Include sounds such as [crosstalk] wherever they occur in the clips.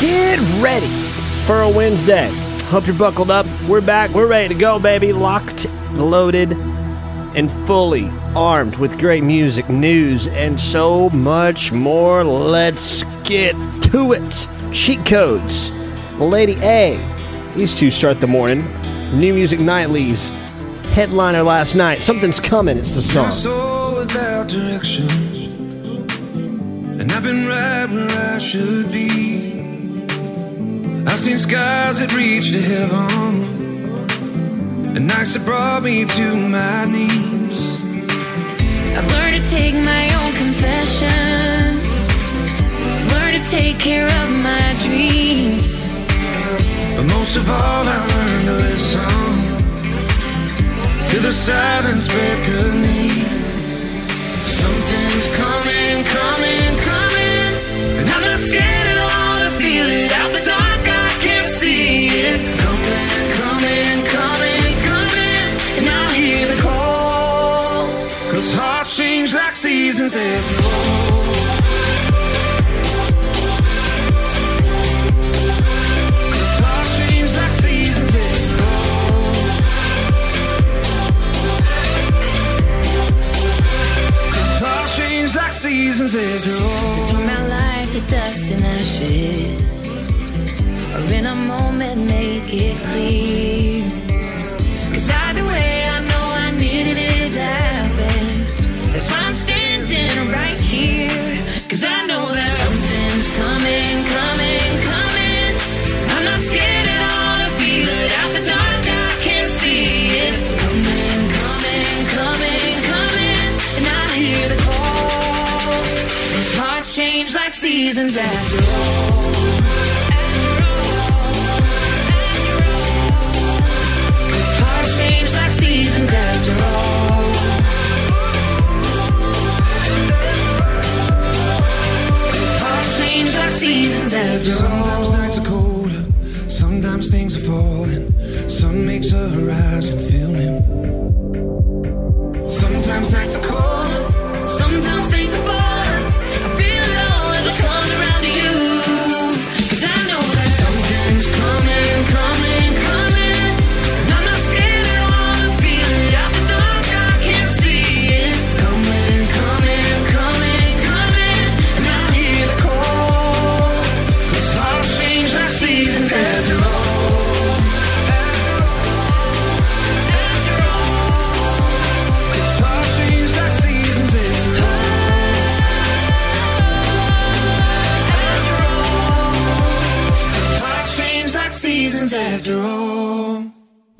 Get ready for a Wednesday. Hope you're buckled up. We're back. We're ready to go, baby. Locked, loaded, and fully armed with great music, news, and so much more. Let's get to it. Cheat codes. Lady A. These two start the morning. New Music Nightly's headliner last night. Something's coming. It's the song. soul without direction. And I've been right where I should be. I've seen skies that reach to heaven. And nights that brought me to my knees. I've learned to take my own confessions. I've learned to take care of my dreams. But most of all, I learned to listen to the silence beckoning. Something's coming, coming, coming. All. Change like seasons after all. Turn my life to dust and ashes. Or in a moment, make it clear. Like seasons after Sometimes all. nights are colder, sometimes things are falling. Sun makes a horizon filling. Sometimes nights are colder,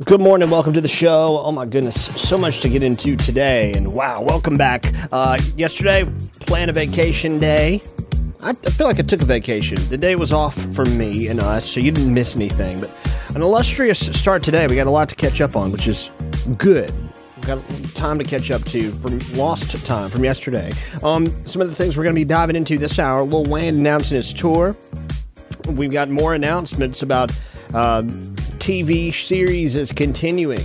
Good morning, welcome to the show. Oh my goodness, so much to get into today, and wow, welcome back. Uh, yesterday, plan a vacation day. I, I feel like I took a vacation. The day was off for me and us, so you didn't miss anything. But an illustrious start today. We got a lot to catch up on, which is good. We've got time to catch up to from lost time from yesterday. Um, some of the things we're going to be diving into this hour. Lil Wayne announcing his tour we've got more announcements about uh, TV series is continuing,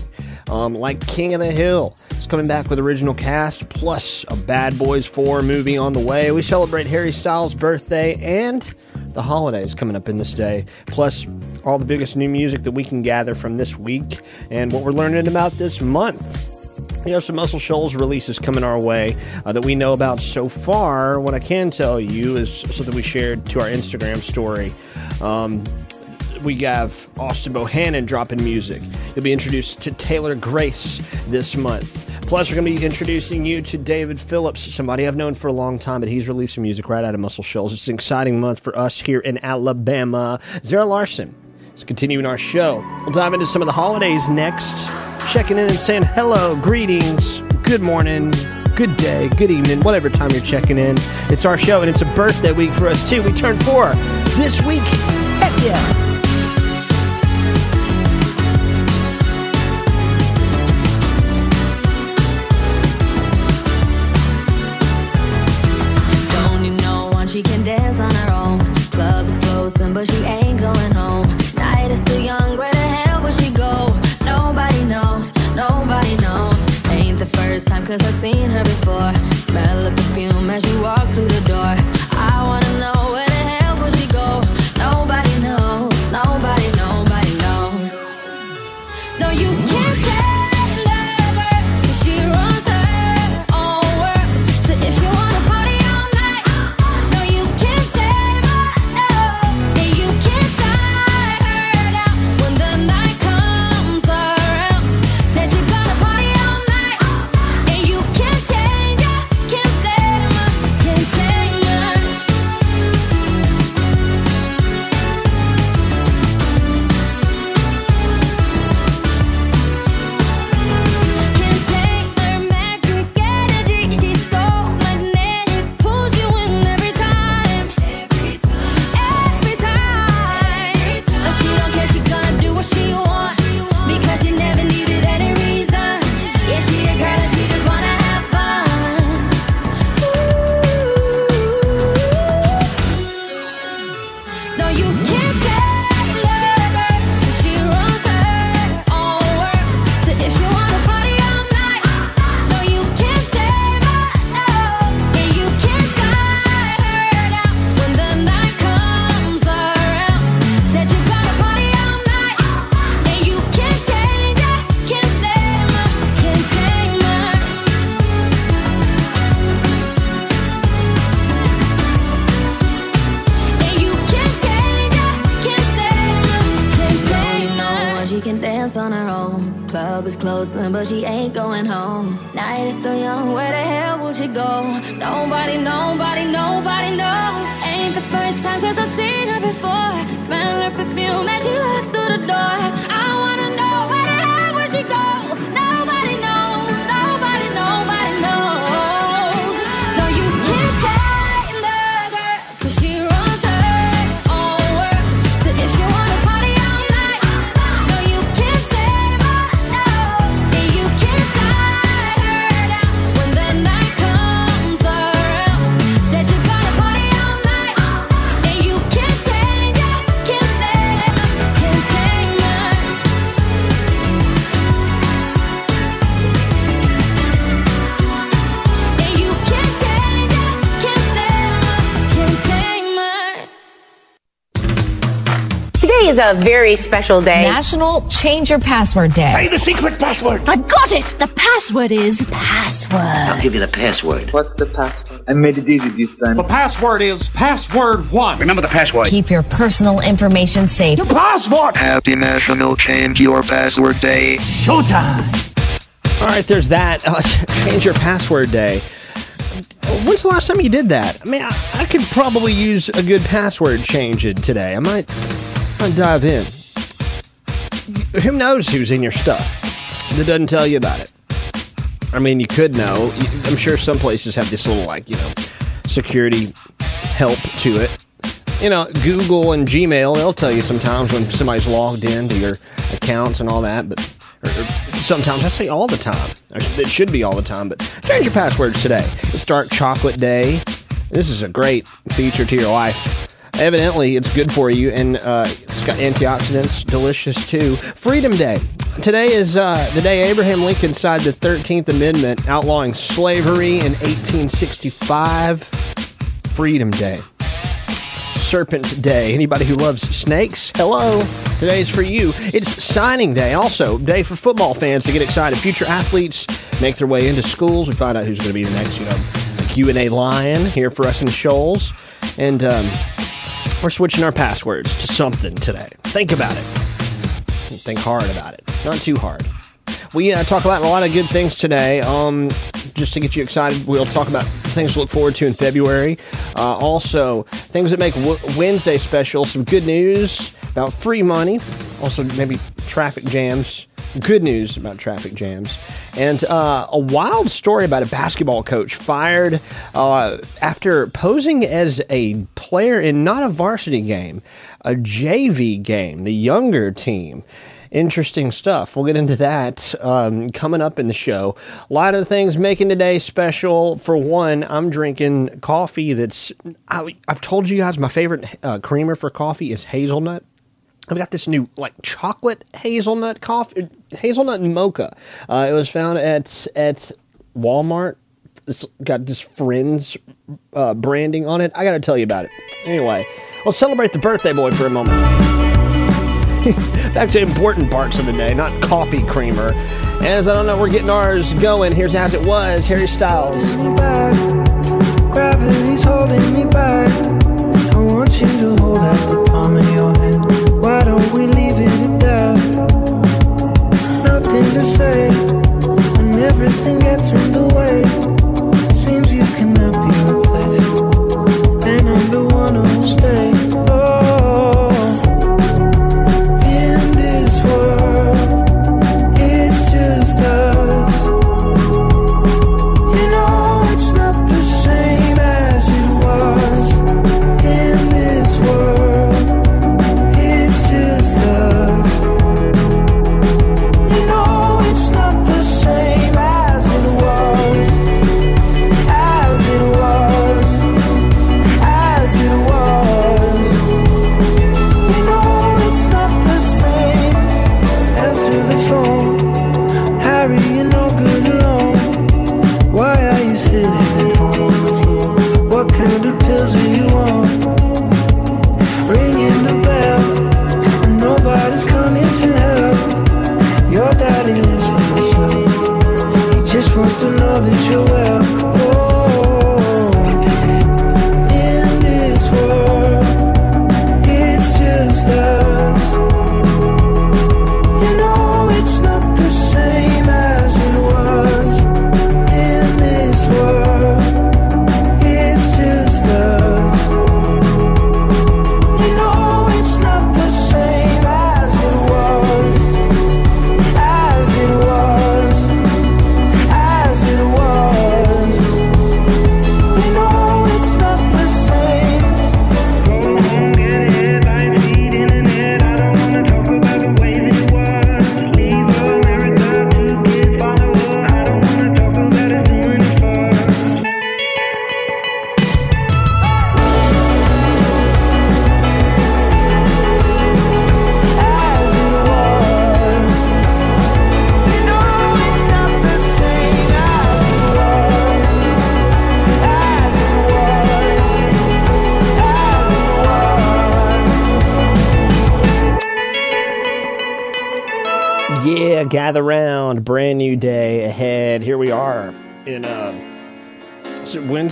um, like King of the Hill. It's coming back with original cast, plus a Bad Boys 4 movie on the way. We celebrate Harry Styles' birthday and the holidays coming up in this day, plus all the biggest new music that we can gather from this week and what we're learning about this month. We have some Muscle Shoals releases coming our way uh, that we know about so far. What I can tell you is something we shared to our Instagram story. Um, we have Austin Bohannon dropping music. You'll be introduced to Taylor Grace this month. Plus, we're going to be introducing you to David Phillips, somebody I've known for a long time, but he's releasing music right out of Muscle Shoals. It's an exciting month for us here in Alabama. Zara Larsson is continuing our show. We'll dive into some of the holidays next, checking in and saying hello, greetings, good morning, good day, good evening, whatever time you're checking in. It's our show, and it's a birthday week for us, too. We turned four this week. Heck yeah. Cause I've seen is a very special day. National Change Your Password Day. Say the secret password. I've got it! The password is password. I'll give you the password. What's the password? I made it easy this time. The password is password one. Remember the password. Keep your personal information safe. The password. Happy National Change Your Password Day. Showtime. All right, there's that. Uh, [laughs] change your password day. When's the last time you did that? I mean, I, I could probably use a good password change today. I might, might dive in. Who knows who's in your stuff that doesn't tell you about it? I mean, you could know. I'm sure some places have this little, like, you know, security help to it. You know, Google and Gmail, they'll tell you sometimes when somebody's logged into your accounts and all that, but or, or sometimes I say all the time. It should be all the time, but change your passwords today. It's Dark Chocolate Day. This is a great feature to your life. Evidently, it's good for you, and uh, it's got antioxidants, delicious too. Freedom Day. Today is uh, the day Abraham Lincoln signed the 13th Amendment outlawing slavery in 1865. Freedom Day. Serpent Day. Anybody who loves snakes, hello. Today's for you. It's signing day, also day for football fans to get excited. Future athletes make their way into schools. We find out who's going to be the next, you know, like UNA Lion here for us in Shoals, and um, we're switching our passwords to something today. Think about it. Think hard about it. Not too hard. We uh, talk about a lot of good things today. Um, just to get you excited, we'll talk about things to look forward to in February. Uh, also, things that make w- Wednesday special. Some good news about free money. Also, maybe traffic jams. Good news about traffic jams. And uh, a wild story about a basketball coach fired uh, after posing as a player in not a varsity game, a JV game, the younger team interesting stuff. We'll get into that um, coming up in the show. A lot of things making today special. For one, I'm drinking coffee that's, I, I've told you guys my favorite uh, creamer for coffee is hazelnut. I've got this new like chocolate hazelnut coffee, hazelnut mocha. Uh, it was found at at Walmart. It's got this Friends uh, branding on it. I got to tell you about it. Anyway, let's celebrate the birthday boy for a moment. [laughs] Back to important parts of the day, not coffee creamer. As I don't know, we're getting ours going. Here's as it was, Harry Styles. Gravity's holding me back. I want you to hold out the palm of your we leave it at that? Nothing to say when everything gets in the way. Seems you cannot be replaced, and I'm the one who'll stay.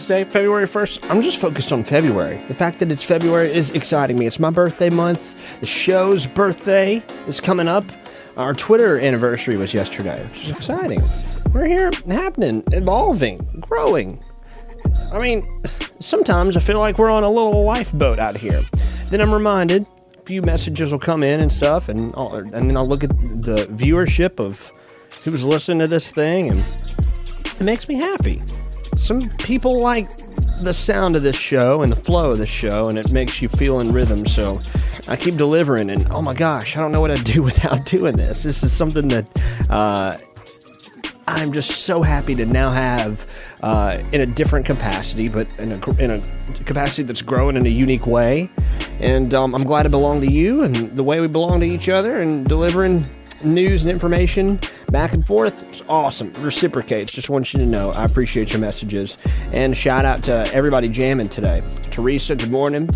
Wednesday, February 1st. I'm just focused on February. The fact that it's February is exciting me. It's my birthday month. The show's birthday is coming up. Our Twitter anniversary was yesterday, which is exciting. We're here happening, evolving, growing. I mean, sometimes I feel like we're on a little lifeboat out here. Then I'm reminded a few messages will come in and stuff, and I'll, and then I'll look at the viewership of who's listening to this thing, and it makes me happy. Some people like the sound of this show and the flow of this show, and it makes you feel in rhythm. So I keep delivering, and oh my gosh, I don't know what I'd [laughs] do without doing this. This is something that uh, I'm just so happy to now have uh, in a different capacity, but in a, in a capacity that's growing in a unique way. And um, I'm glad to belong to you and the way we belong to each other and delivering news and information back and forth. It's awesome. Reciprocates. Just want you to know I appreciate your messages. And shout out to everybody jamming today. Teresa, good morning.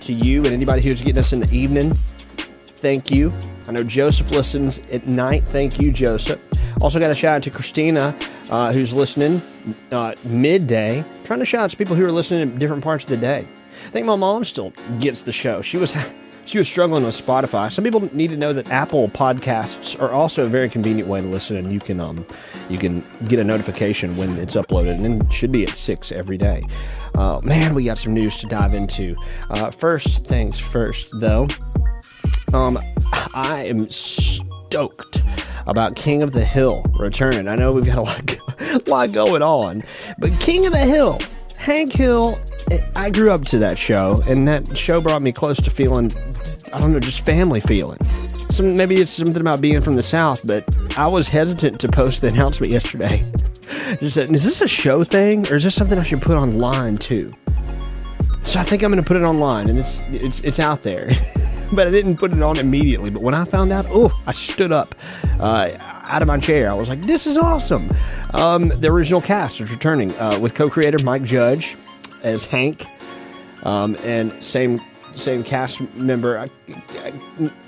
To you and anybody who's getting us in the evening, thank you. I know Joseph listens at night. Thank you, Joseph. Also, got a shout out to Christina, uh, who's listening uh, midday. Trying to shout out to people who are listening in different parts of the day. I think my mom still gets the show. She was [laughs] she was struggling with Spotify. Some people need to know that Apple Podcasts are also a very convenient way to listen, and you can um you can get a notification when it's uploaded, and it should be at six every day. Uh, man, we got some news to dive into. Uh, first things first, though. Um, I am stoked about King of the Hill returning. I know we've got a lot, [laughs] lot going on, but King of the Hill, Hank Hill. I grew up to that show, and that show brought me close to feeling, I don't know, just family feeling. Some maybe it's something about being from the South, but I was hesitant to post the [laughs] announcement yesterday. Just said, is this a show thing, or is this something I should put online too? So I think I'm going to put it online, and it's it's it's out there. [laughs] but I didn't put it on immediately. But when I found out, oh, I stood up uh, out of my chair. I was like, this is awesome. Um, the original cast is returning uh, with co creator Mike Judge as Hank, um, and same same cast member,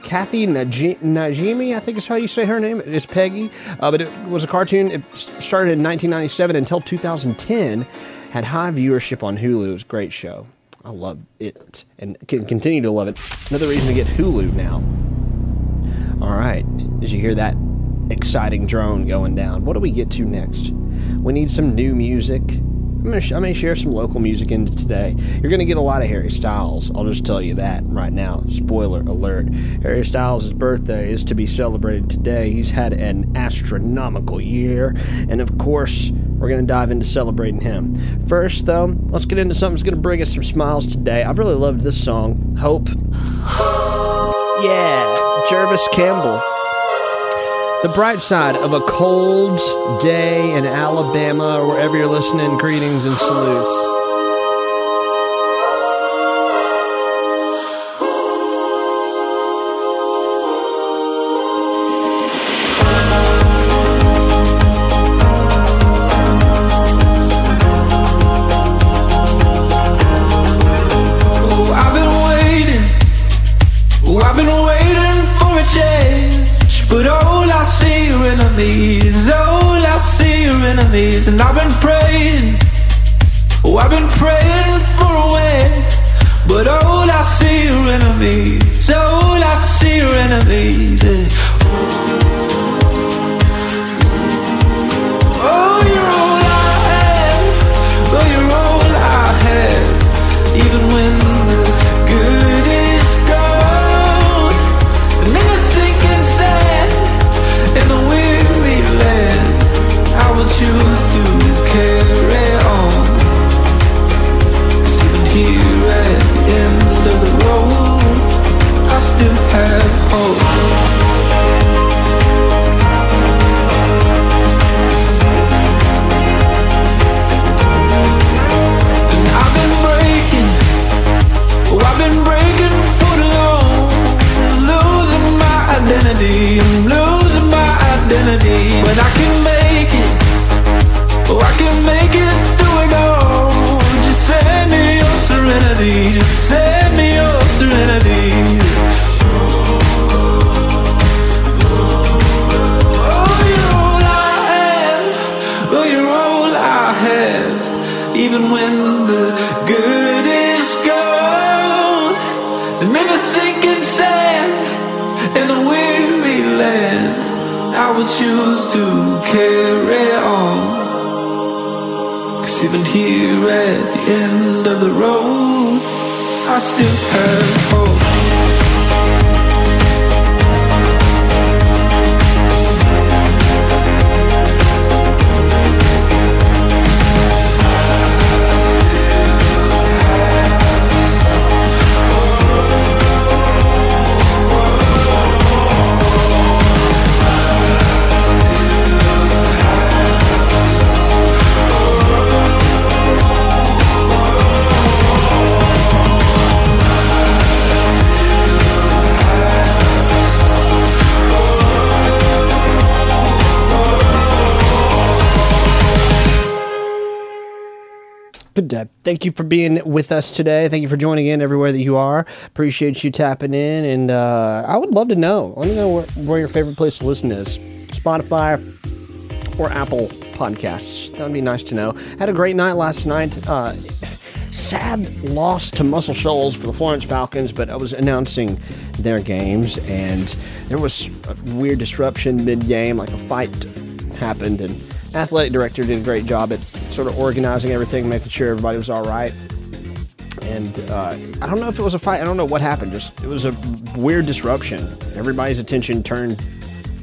Kathy Najimy, Najimy, I think is how you say her name, is Peggy. Uh, but it was a cartoon. It started in 1997 until 2010. Had high viewership on Hulu. It was a great show. I love it and can continue to love it. Another reason to get Hulu now. All right, did you hear that exciting drone going down? What do we get to next? We need some new music. I'm gonna sh- I may share some local music into today. You're going to get a lot of Harry Styles. I'll just tell you that right now. Spoiler alert. Harry Styles' birthday is to be celebrated today. He's had an astronomical year. And of course, we're going to dive into celebrating him. First, though, let's get into something that's going to bring us some smiles today. I've really loved this song, Hope. Yeah, Jervis Campbell. The bright side of a cold day in Alabama or wherever you're listening, greetings and salutes. Good day. Thank you for being with us today. Thank you for joining in everywhere that you are. Appreciate you tapping in, and uh, I would love to know. Let me know where, where your favorite place to listen is: Spotify or Apple Podcasts. That would be nice to know. Had a great night last night. Uh, sad loss to Muscle Shoals for the Florence Falcons, but I was announcing their games, and there was a weird disruption mid-game, like a fight happened, and athletic director did a great job at sort of organizing everything, making sure everybody was all right. And uh, I don't know if it was a fight. I don't know what happened. Just it was a weird disruption. Everybody's attention turned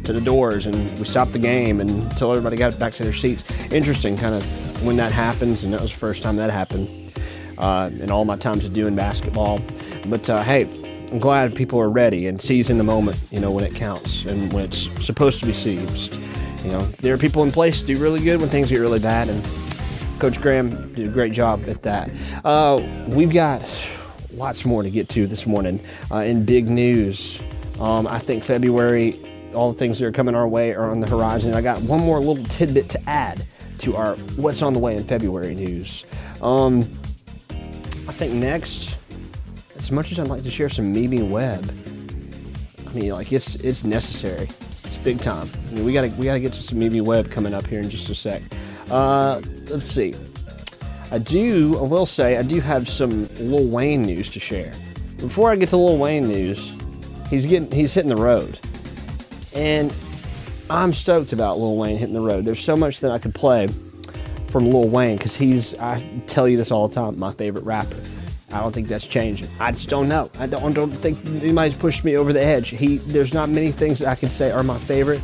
to the doors, and we stopped the game until everybody got back to their seats. Interesting, kind of when that happens, and that was the first time that happened uh, in all my times of doing basketball. But uh, hey, I'm glad people are ready and seizing the moment. You know when it counts and when it's supposed to be seized. You know there are people in place to do really good when things get really bad, and Coach Graham did a great job at that. Uh, we've got lots more to get to this morning uh, in big news. Um, I think February, all the things that are coming our way are on the horizon. I got one more little tidbit to add to our what's on the way in February news. Um, I think next, as much as I'd like to share some Mimi Webb, I mean, like it's it's necessary. Big time. I mean, we gotta we gotta get to some Mimi Webb coming up here in just a sec. Uh, let's see. I do. I will say I do have some Lil Wayne news to share. Before I get to Lil Wayne news, he's getting he's hitting the road, and I'm stoked about Lil Wayne hitting the road. There's so much that I could play from Lil Wayne because he's I tell you this all the time, my favorite rapper. I don't think that's changing. I just don't know. I don't don't think anybody's pushed me over the edge. He there's not many things that I can say are my favorite,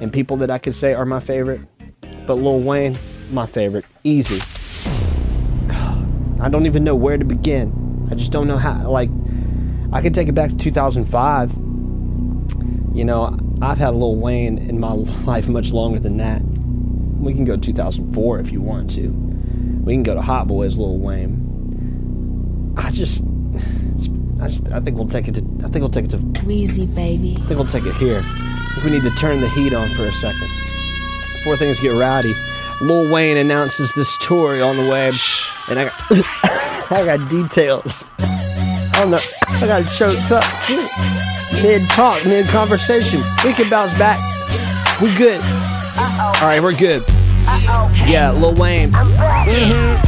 and people that I can say are my favorite. But Lil Wayne, my favorite, easy. I don't even know where to begin. I just don't know how. Like, I could take it back to 2005. You know, I've had Lil Wayne in my [laughs] life much longer than that. We can go to 2004 if you want to. We can go to Hot Boys, Lil Wayne. I just, I just, I think we'll take it to. I think we'll take it to. Weezy, baby. I think we'll take it here. We need to turn the heat on for a second before things get rowdy. Lil Wayne announces this tour on the way, and I got, [coughs] I got details. I don't know. I got choked up mid talk, mid conversation. We can bounce back. We good. All right, we're good. Yeah, Lil Wayne. Mm-hmm.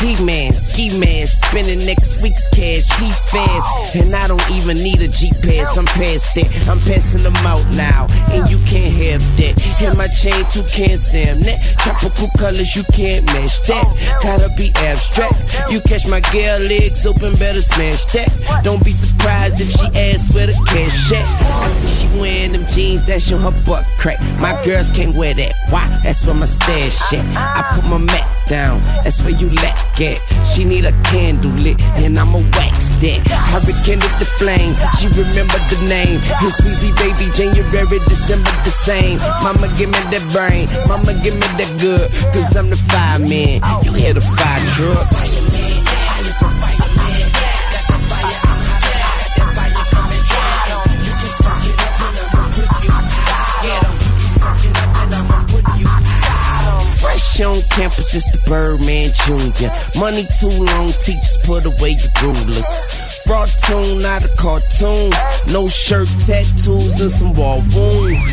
He man, ski man, spending next week's cash. He fast, and I don't even need a G pass. I'm past that. I'm passing them out now, and you can't have that. And my chain too can't Sam that. Tropical colors you can't match that. Gotta be abstract. You catch my girl legs open, better smash that. Don't be surprised if she asks where the cash at. I see she wearing them jeans that show her butt crack. My girls can't wear that. Why? That's where my stash at. I put my mat down. That's where you lack at. She need a candle lit, and I'ma wax that. I rekindled the flame. She remembered the name. It's Weezy baby, January, December the same. Mama give me that brain. Mama give me that good. Cause I'm the fireman. You hear the fire truck. On campus, it's the Birdman Jr. Money too long, teachers put away your rulers. Fraud tune, not a cartoon. No shirt, tattoos, and some wall wounds.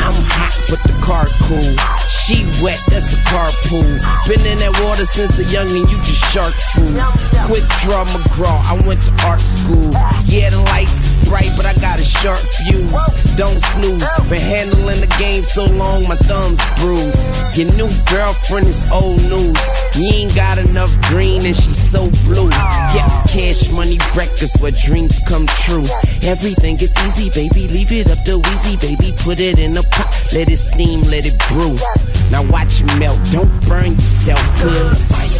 I'm hot, but the car cool. She wet, that's a carpool. Been in that water since a youngin', you just shark food. Quick draw McGraw, I went to art school. Yeah, the lights is bright, but I got a sharp fuse. Don't snooze, been handling the game so long, my thumbs bruised. Your new girlfriend is old news. You ain't got enough green and she's so blue. Yeah, cash money records where dreams come true. Everything is easy, baby. Leave it up to Weezy, baby. Put it in a pot, let it steam, let it brew. Now watch it melt, don't burn yourself, cuz.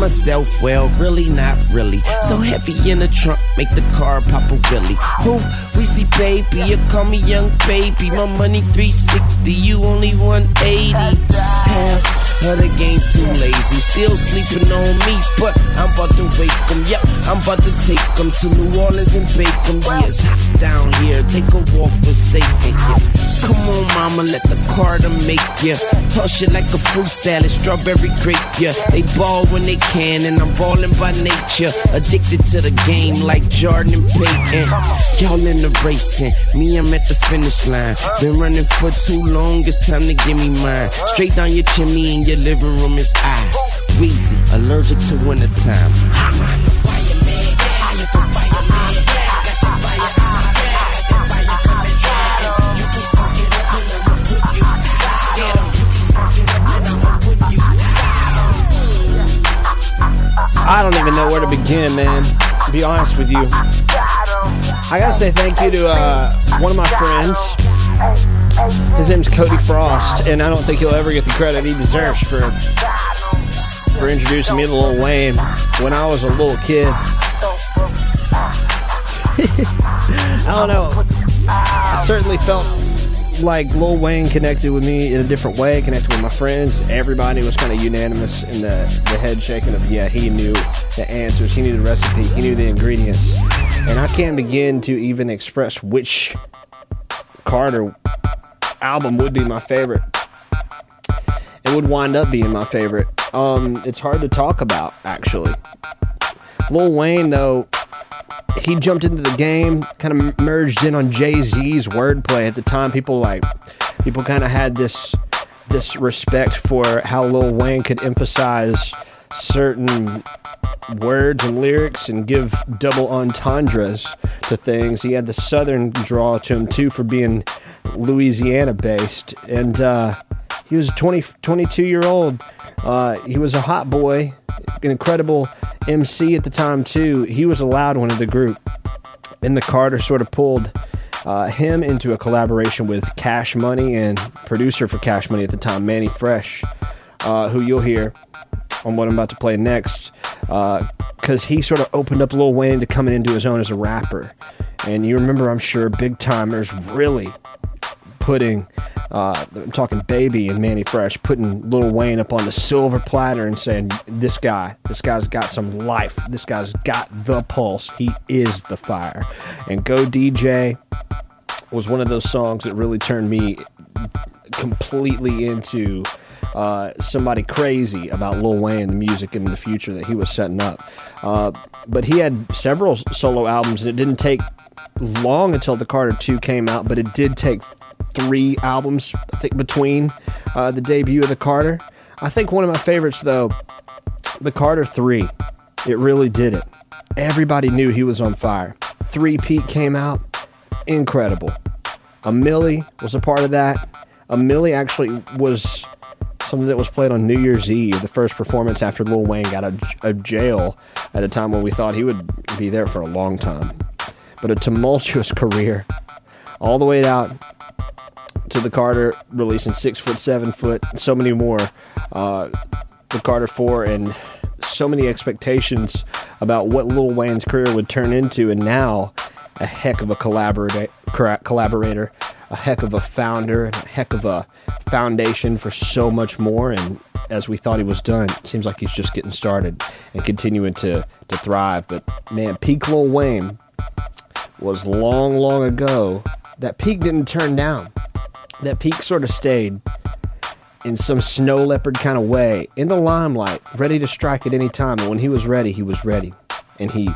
Myself, well, really not really. So heavy in the trunk, make the car pop a willy. Who? Weezy baby, you call me young baby. My money 360, you only 180. Half of the game too lazy, still sleeping on me, but I'm about to wake 'em. Yep, I'm about to take 'em to New Orleans and bake 'em. Yeah, it's hot down here, take a walk with Satan. Yeah. Come on, mama, let the Carter make ya. Toss it like a fruit salad, strawberry grape, yeah. They ball when they can, and I'm balling by nature. Addicted to the game like Jordan and Peyton. Y'all in the racing, me, I'm at the finish line. Been running for too long, it's time to give me mine. Straight down your chimney in your living room is I. Allergic to wintertime. I don't even know where to begin, man. To be honest with you, I gotta say thank you to uh, one of my friends. His name's Cody Frost, and I don't think he'll ever get the credit he deserves for for introducing me to Lil Wayne when I was a little kid. [laughs] I don't know. I certainly felt like Lil Wayne connected with me in a different way, connected with my friends. Everybody was kind of unanimous in the, the head shaking of, yeah, he knew the answers, he knew the recipe, he knew the ingredients. And I can't begin to even express which Carter album would be my favorite. It would wind up being my favorite. Um, it's hard to talk about, actually. Lil Wayne, though, he jumped into the game, kind of merged in on Jay Z's wordplay at the time. People like, people kind of had this this respect for how Lil Wayne could emphasize certain words and lyrics and give double entendres to things. He had the southern draw to him too for being Louisiana based, and uh, he was a 20, 22 year old. Uh, he was a hot boy, an incredible MC at the time too. He was a loud one of the group, and the Carter sort of pulled uh, him into a collaboration with Cash Money and producer for Cash Money at the time, Mannie Fresh, uh, who you'll hear on what I'm about to play next, because he sort of opened up Lil Wayne to coming into his own as a rapper. And you remember, I'm sure, Big Tymers really putting, uh, I'm talking Baby and Mannie Fresh, putting Lil Wayne up on the silver platter and saying, this guy, this guy's got some life. This guy's got the pulse. He is the fire. And Go DJ was one of those songs that really turned me completely into uh, somebody crazy about Lil Wayne, the music and the future that he was setting up. Uh, but he had several solo albums, and it didn't take long until the Carter 2 came out, but it did take three albums, I think, between uh, the debut of the Carter. I think one of my favorites, though, the Carter 3, it really did it. Everybody knew he was on fire. Three Pete came out, incredible. A Milli was a part of that. A Milli actually was something that was played on New Year's Eve, the first performance after Lil Wayne got out of jail at a time when we thought he would be there for a long time. But a tumultuous [laughs] career, all the way out to the Carter releasing six foot, seven foot, so many more. Uh, the Carter Four and so many expectations about what Lil Wayne's career would turn into, and now a heck of a collaborator. Collaborator. a heck of a founder a heck of a foundation for so much more. And as we thought he was done, it seems like he's just getting started and continuing to, to thrive. But man, peak Lil Wayne was long, long ago. That peak didn't turn down. That peak sort of stayed in some snow leopard kind of way in the limelight, ready to strike at any time. And when he was ready, he was ready. And he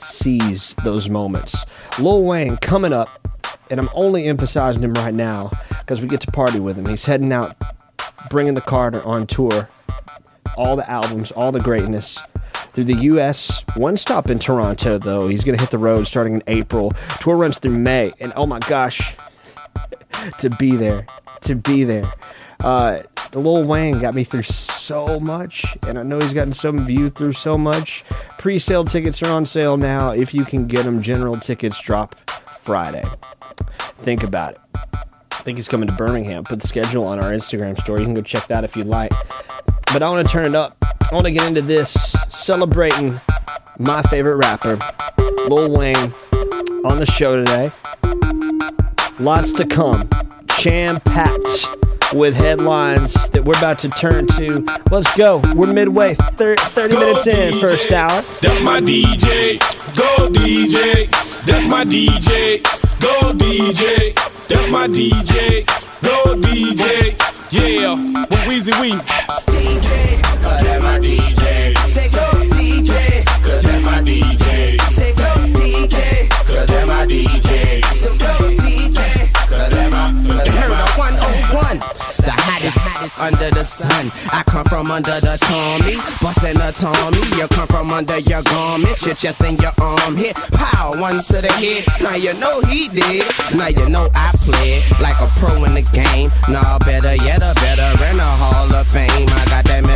seized those moments. Lil Wayne coming up, and I'm only emphasizing him right now because we get to party with him. He's heading out, bringing the Carter on tour, all the albums, all the greatness through the U.S. One stop in Toronto, though. He's going to hit the road starting in April. Tour runs through May, and oh my gosh, [laughs] to be there, to be there. Uh, Lil Wayne got me through so much, and I know he's gotten some you through so much. Pre-sale tickets are on sale now. If you can get them, general tickets drop Friday. Think about it. I think he's coming to Birmingham. Put the schedule on our Instagram story. You can go check that if you'd like. But I want to turn it up. I want to get into this celebrating my favorite rapper, Lil Wayne, on the show today. Lots to come. Jam packed with headlines that we're about to turn to. Let's go. We're midway, thir- 30 Go minutes in, DJ. first hour. That's my DJ. Go DJ. That's my DJ. Go DJ. That's my DJ. Go DJ. Yeah, with Weezy We. DJ, cause that's my DJ. Say go DJ, cause that's my DJ. Say go DJ, cause that's my DJ. So go DJ, cause that's my, cause heard that's the my 101, the hottest, hottest under the sun. I come from under the Tommy, bustin' a Tommy. You come from under your garment, your chest and your arm hit. Pow, one to the head. Now you know he did. Now you know I played like a pro in the game. Nah, better yet, a better in a Hall of Fame. I got that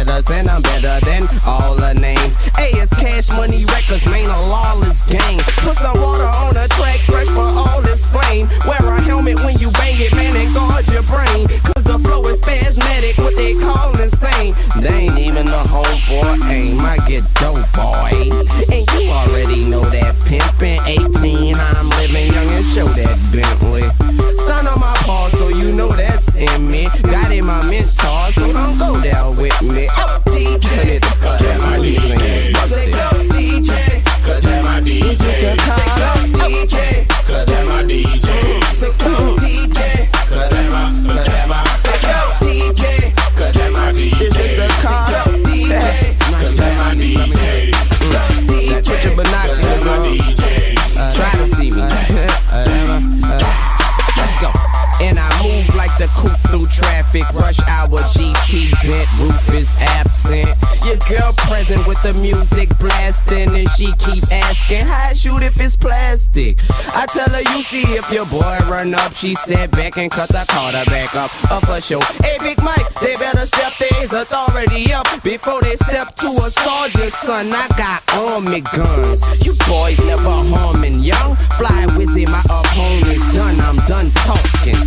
up. She sat back and cut the back up. Up for show. Hey Big Mike, they better step their authority up before they step to a sergeant. Son, I got army guns. You boys never harming young. Fly wizzy, my opponent's done. I'm done talking.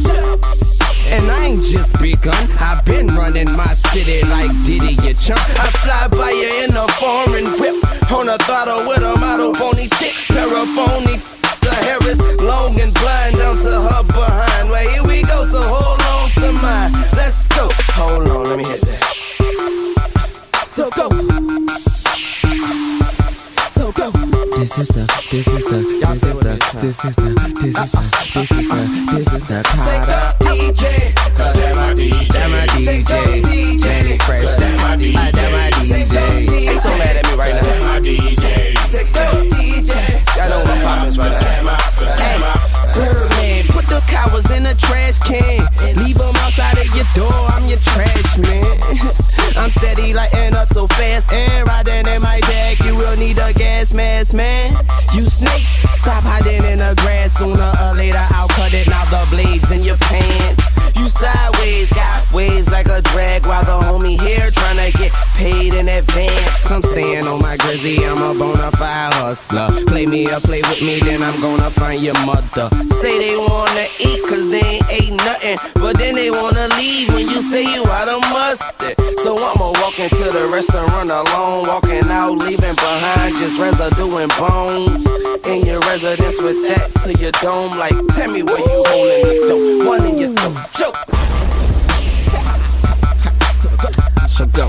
And I ain't just begun. I've been running my city like Diddy, you chump. I fly by you in a foreign whip. On a throttle with a model phony chick. Paraphony. The hair is long and blind down to her behind. Well, here we go, so hold on to mine. Let's go. Hold on, let me hit that. So go. So go. This is the, this is the, this is the, this is the, this is the, this is the, this is the Carter. DJ, Cause that's my DJ. that my DJ, Mannie Fresh, that my DJ, that my DJ. They so mad at me right That's now. my DJ. Hey, Birdman, put the cowards in the trash can. Leave them outside of your door. I'm your trash man. [laughs] I'm steady lighting up so fast and riding in my bag. You will need a gas mask, man. You snakes, stop hiding in the grass. Sooner or later, I'll cut it. Now the blades in your pants. You sideways, got waves like a drag while the homie here trying to get paid in advance. I'm staying on my grizzy, I'm a bona fide hustler. Play me or play with me, then I'm gonna find your mother. Say they wanna eat cause they ain't ate nothing, but then they wanna leave when you say you out of mustard. So I'ma walk into the restaurant alone, walking out, leaving behind just residue and bones. In your residence with that to your dome, like tell me where you holding the dope. One in your throat, choke. [laughs] [laughs] So go.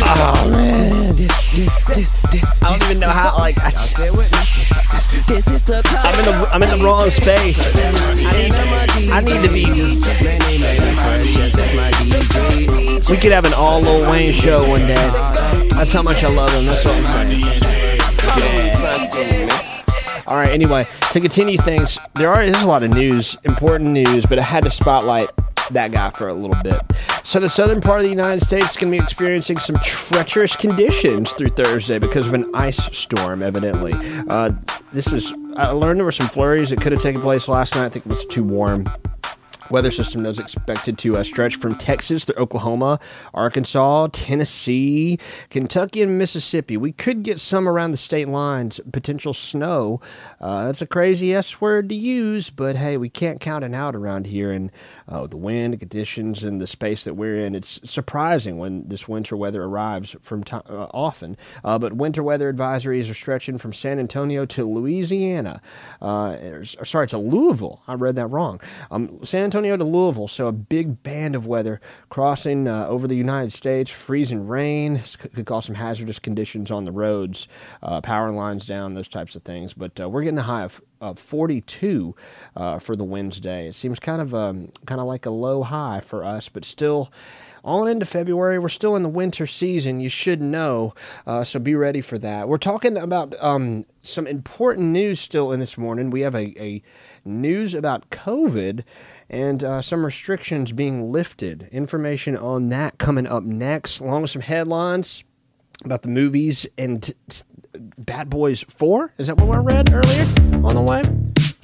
Oh man, this, this, this. I don't even know how. Like, I, This is the I'm in the I'm in the wrong space. I need, I need to be just. We could have an all Lil Wayne show one day. That's how much I love him. That's what I'm saying. All right. Anyway, to continue things, there are there's a lot of news, important news, but I had to spotlight that guy for a little bit. So the southern part of the United States is going to be experiencing some treacherous conditions through Thursday because of an ice storm, evidently. Uh, this is I learned there were some flurries that could have taken place last night. I think it was too warm weather system that was expected to uh, stretch from Texas through Oklahoma, Arkansas, Tennessee, Kentucky, and Mississippi. We could get some around the state lines, potential snow. Uh, that's a crazy S word to use, but hey, we can't count it out around here. And uh, the wind conditions and the space that we're in, it's surprising when this winter weather arrives from to- uh, often. Uh, but winter weather advisories are stretching from San Antonio to Louisiana. Uh, or- sorry, to Louisville. I read that wrong. Um, San Antonio to Louisville. So a big band of weather crossing uh, over the United States. Freezing rain could cause some hazardous conditions on the roads, uh, power lines down, those types of things. But uh, we're getting a high of, of 42 uh, for the Wednesday. It seems kind of um, kind of like a low high for us, but still. On into February, we're still in the winter season. You should know, uh, so be ready for that. We're talking about um, some important news still in this morning. We have a, a news about COVID and uh, some restrictions being lifted. Information on that coming up next, along with some headlines about the movies and Bad Boys 4. Is that what I read earlier on the way?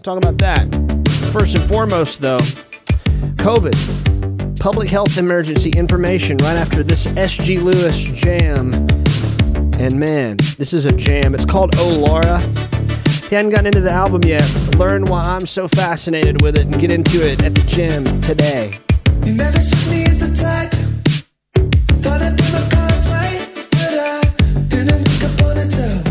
Talk about that. First and foremost, though, COVID, public health emergency information right after this SG Lewis jam. And man, this is a jam. It's called Oh Laura. Hadn't gotten into the album yet, learn why I'm so fascinated with it and get into it at the gym today. Thought I'd put my cards right, but I didn't make a ponytail.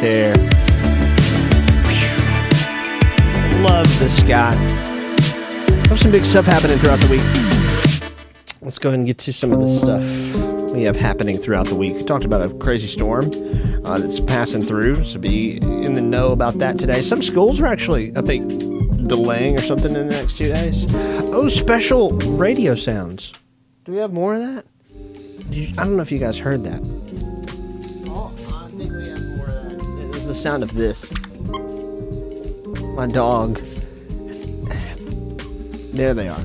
There. Love this guy. Have some big stuff happening throughout the week. Let's go ahead and get to some of the stuff we have happening throughout the week. We talked about a crazy storm uh, that's passing through, so be in the know about that today. Some schools are actually, I think, delaying or something in the next two days. Oh, special radio sounds. Do we have more of that? I don't know if you guys heard that. Sound of this. My dog. There they are.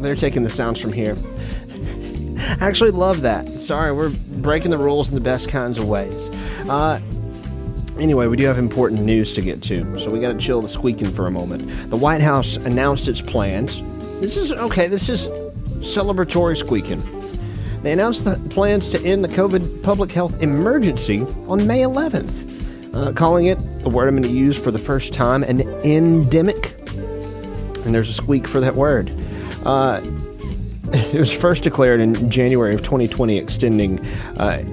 They're taking the sounds from here. [laughs] I actually love that. Sorry, we're breaking the rules in the best kinds of ways. Uh, anyway, we do have important news to get to, so we got to chill the squeaking for a moment. The White House announced its plans. This is okay. This is celebratory squeaking. They announced the plans to end the COVID public health emergency on May 11th, uh, calling it a word I'm going to use for the first time an endemic. And there's a squeak for that word. Uh, [laughs] it was first declared in January of 2020, extending uh,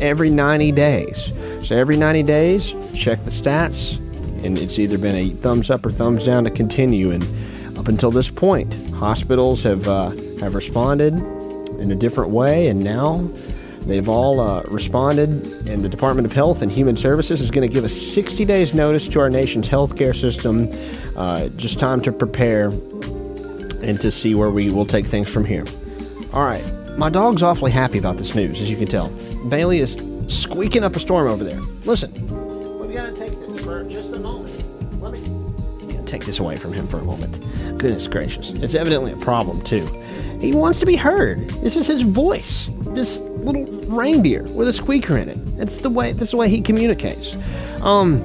every 90 days. So every 90 days, check the stats, and it's either been a thumbs up or thumbs down to continue. And up until this point, hospitals have uh, have responded in a different way, and now they've all uh, responded. And the Department of Health and Human Services is going to give us 60 days notice to our nation's healthcare system. Uh, just time to prepare and to see where we will take things from here. All right, my dog's awfully happy about this news, as you can tell. Bailey is squeaking up a storm over there. Listen, we've gotta take this for just a moment. Let me take this away from him for a moment. Goodness gracious, it's evidently a problem too. He wants to be heard. This is his voice. This little reindeer with a squeaker in it. That's the way. That's the way he communicates. Um,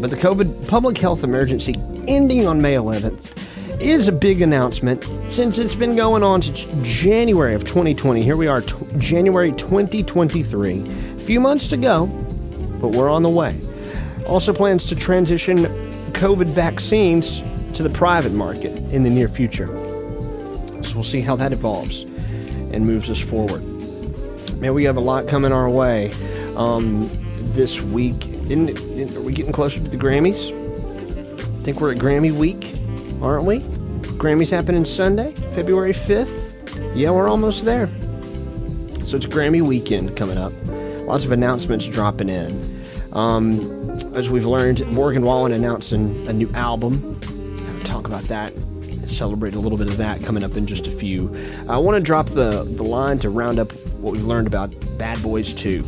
but the COVID public health emergency ending on May 11th is a big announcement since it's been going on since January of 2020. Here we are, t- January 2023. A few months to go, but we're on the way. Also plans to transition COVID vaccines to the private market in the near future. So we'll see how that evolves and moves us forward. Man, we have a lot coming our way um, this week. Are we getting closer to the Grammys? I think we're at Grammy week, aren't we? Grammys happening Sunday, February 5th. Yeah, we're almost there. So it's Grammy weekend coming up. Lots of announcements dropping in. Um, as we've learned, Morgan Wallen announcing a new album. I'll talk about that. Celebrate a little bit of that coming up in just a few. I want to drop the, the line to round up what we've learned about Bad Boys 2.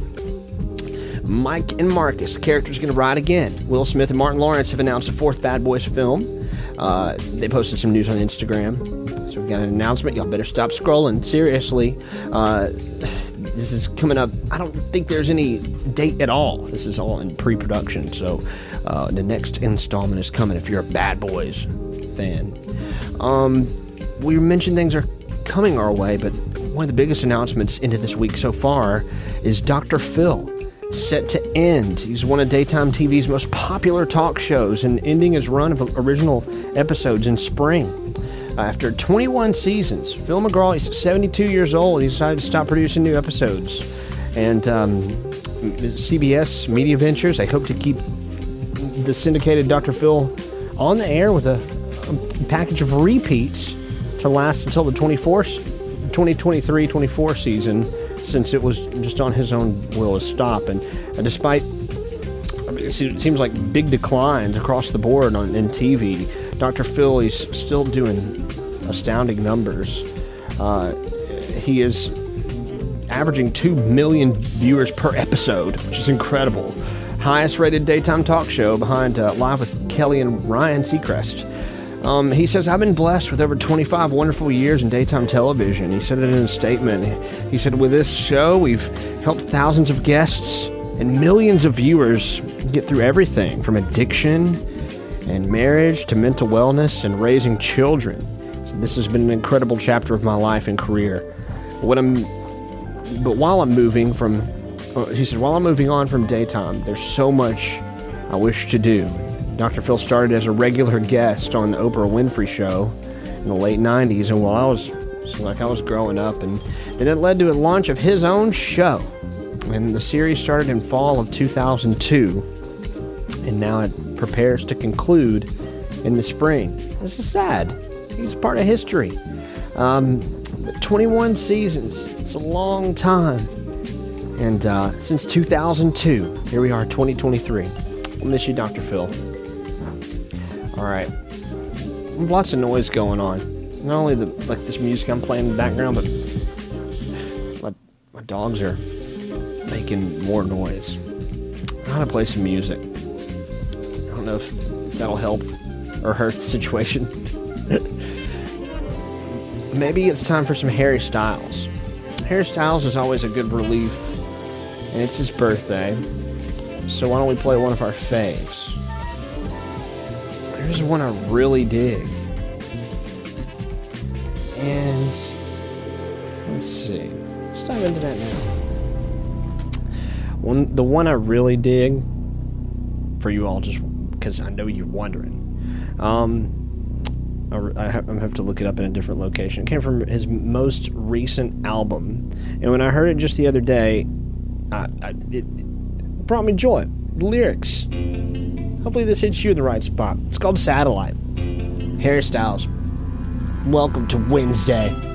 Mike and Marcus, characters going to ride again. Will Smith and Martin Lawrence have announced a fourth Bad Boys film. Uh, they posted some news on Instagram. So we've got an announcement. Y'all better stop scrolling. Seriously. Uh, this is coming up. I don't think there's any date at all. This is all in pre production. So uh, the next installment is coming if you're a Bad Boys fan. Um, we mentioned things are coming our way, but one of the biggest announcements into this week so far is Dr. Phil set to end. He's one of daytime TV's most popular talk shows and ending his run of original episodes in spring. After 21 seasons, Phil McGraw is 72 years old. He decided to stop producing new episodes. And um, CBS Media Ventures, they hope to keep the syndicated Dr. Phil on the air with a, package of repeats to last until the 24th, 2023 24 season since it was just on his own will to stop. And uh, despite it seems like big declines across the board on in TV, Dr. Phil is still doing astounding numbers. Uh, he is averaging 2 million viewers per episode, which is incredible. Highest rated daytime talk show behind uh, Live with Kelly and Ryan Seacrest. Um, he says, I've been blessed with over 25 wonderful years in daytime television. He said it in a statement. He said, With this show, we've helped thousands of guests and millions of viewers get through everything from addiction and marriage to mental wellness and raising children. So this has been an incredible chapter of my life and career. What I'm, but while I'm moving from, uh, he said, while I'm moving on from daytime, there's so much I wish to do. Dr. Phil started as a regular guest on the Oprah Winfrey Show in the late 90s, and while I was like I was growing up, and then it led to a launch of his own show. And the series started in fall of 2002, and now it prepares to conclude in the spring. This is sad. He's part of history. Um, 21 seasons. It's a long time. And uh, since 2002, here we are, 2023. I'll miss you, Dr. Phil. All right. Lots of noise going on. Not only the like this music I'm playing in the background, but my, my dogs are making more noise. I gotta play some music. I don't know if, if that'll help or hurt the situation. [laughs] Maybe it's time for some Harry Styles. Harry Styles is always a good relief, and it's his birthday. So why don't we play one of our faves? There's one I really dig. And let's see. Let's dive into that now. One, the one I really dig for you all, just because I know you're wondering. Um, I have to look it up in a different location. It came from his most recent album, and when I heard it just the other day, I, I, it, it brought me joy. The lyrics. Hopefully, this hits you in the right spot. It's called Satellite. Harry Styles. Welcome to Wednesday.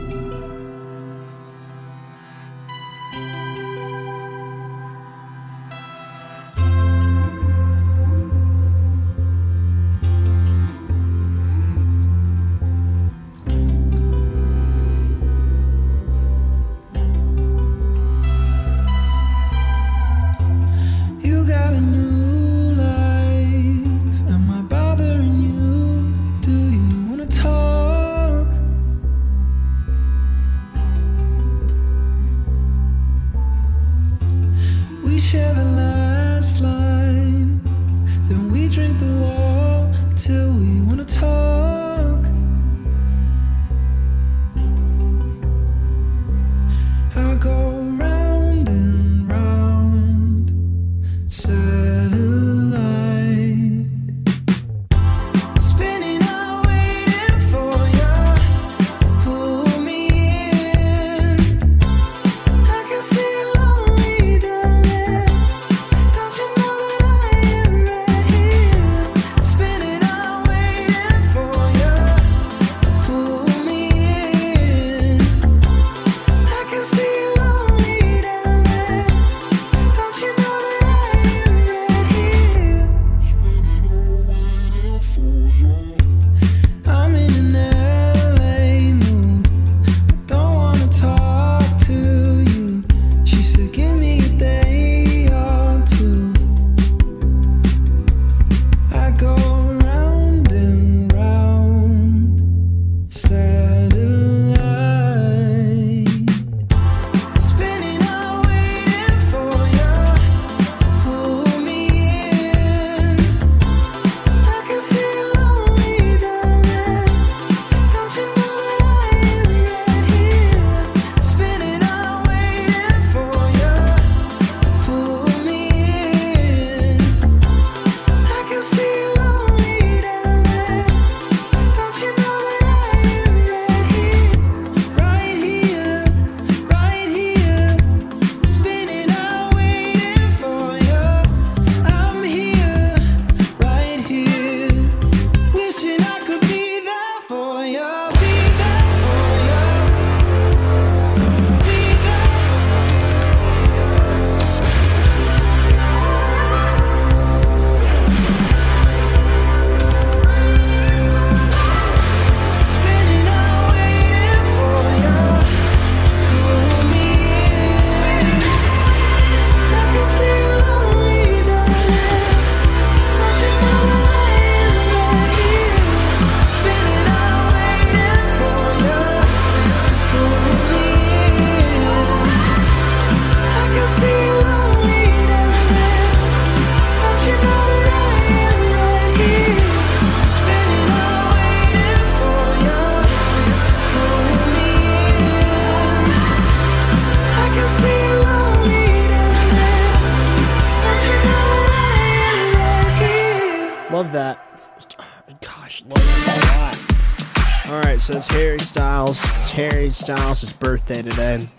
Styles' birthday today.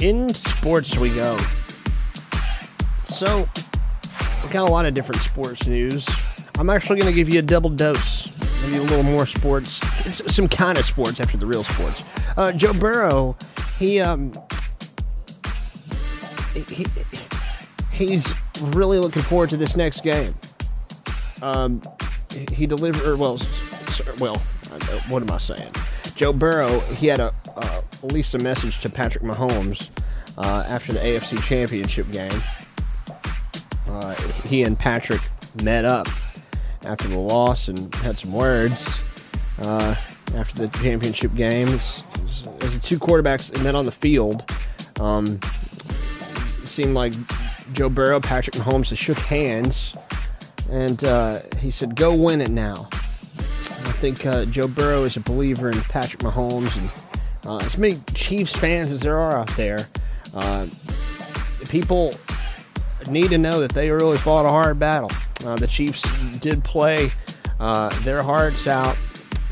In sports we go. So we got a lot of different sports news. I'm actually going to give you a double dose. Maybe a little more sports, some kind of sports after the real sports. Uh, Joe Burrow, he um, he, he's really looking forward to this next game. Um, he delivered well, well. What am I saying? Joe Burrow, he had a uh, at least a message to Patrick Mahomes uh, after the AFC Championship game. Uh, he and Patrick met up after the loss and had some words uh, after the championship game. As, the two quarterbacks met on the field, um, it seemed like Joe Burrow, Patrick Mahomes, shook hands, and uh, he said, "Go win it now." I think uh, Joe Burrow is a believer in Patrick Mahomes, and uh, as many Chiefs fans as there are out there, uh, people need to know that they really fought a hard battle. Uh, the Chiefs did play uh, their hearts out,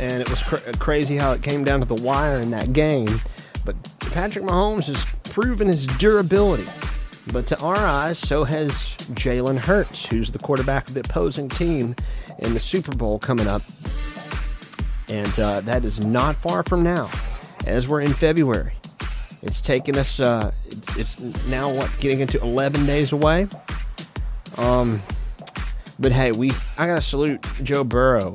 and it was cr- crazy how it came down to the wire in that game. But Patrick Mahomes has proven his durability. But to our eyes, so has Jalen Hurts, who's the quarterback of the opposing team in the Super Bowl coming up. And uh, that is not far from now, as we're in February. It's taken us, uh, it's, it's now what, getting into 11 days away? Um, but hey, we I gotta salute Joe Burrow,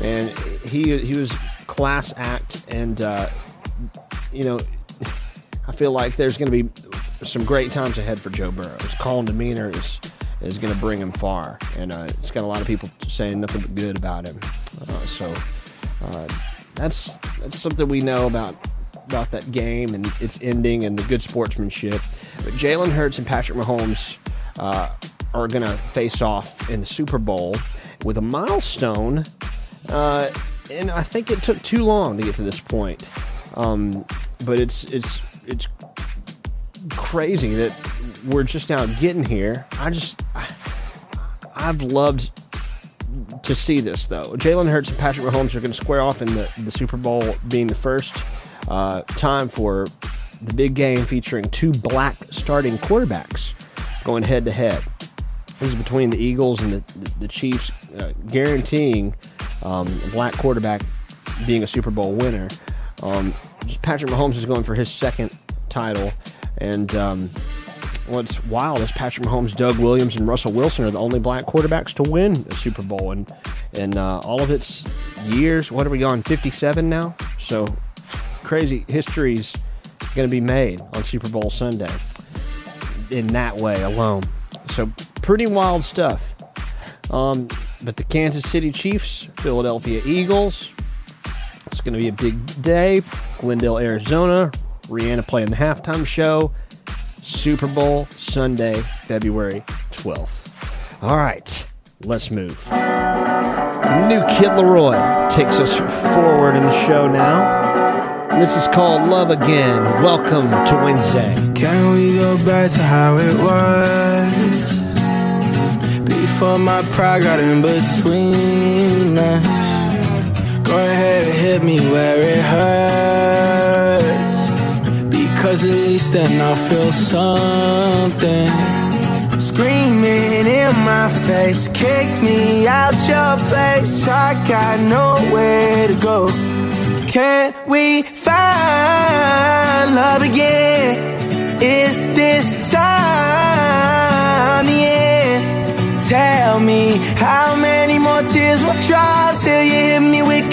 man. He he was class act, and uh, you know, I feel like there's gonna be some great times ahead for Joe Burrow. His calm demeanor is is gonna bring him far, and uh, it's got a lot of people saying nothing but good about him. Uh, so uh, that's that's something we know about about that game and its ending and the good sportsmanship. But Jalen Hurts and Patrick Mahomes uh, are going to face off in the Super Bowl with a milestone. Uh, and I think it took too long to get to this point. Um, but it's it's it's crazy that we're just now getting here. I just I, I've loved to see this though. Jalen Hurts and Patrick Mahomes are going to square off in the, the Super Bowl, being the first uh, time for the big game featuring two black starting quarterbacks going head to head. This is between the Eagles and the, the, the Chiefs, uh, guaranteeing um, a black quarterback being a Super Bowl winner. Um, Patrick Mahomes is going for his second title, and um, what's wild is Patrick Mahomes, Doug Williams, and Russell Wilson are the only black quarterbacks to win a Super Bowl, and in uh, all of its years. What are we on? Fifty-seven now. So crazy history's going to be made on Super Bowl Sunday in that way alone. So pretty wild stuff. Um, but the Kansas City Chiefs, Philadelphia Eagles. It's going to be a big day. Glendale, Arizona. Rihanna playing the halftime show. Super Bowl Sunday, February 12th. All right, let's move. New Kid LAROI takes us forward in the show now. This is called Love Again. Welcome to Wednesday. Can we go back to how it was? Before my pride got in between us. Go ahead and hit me where it hurts. Because at least then I'll feel something. Screaming in my face, kicked me out your place. I got nowhere to go. Can we find love again? Is this time the end? Tell me how many more tears will drop till you hit me with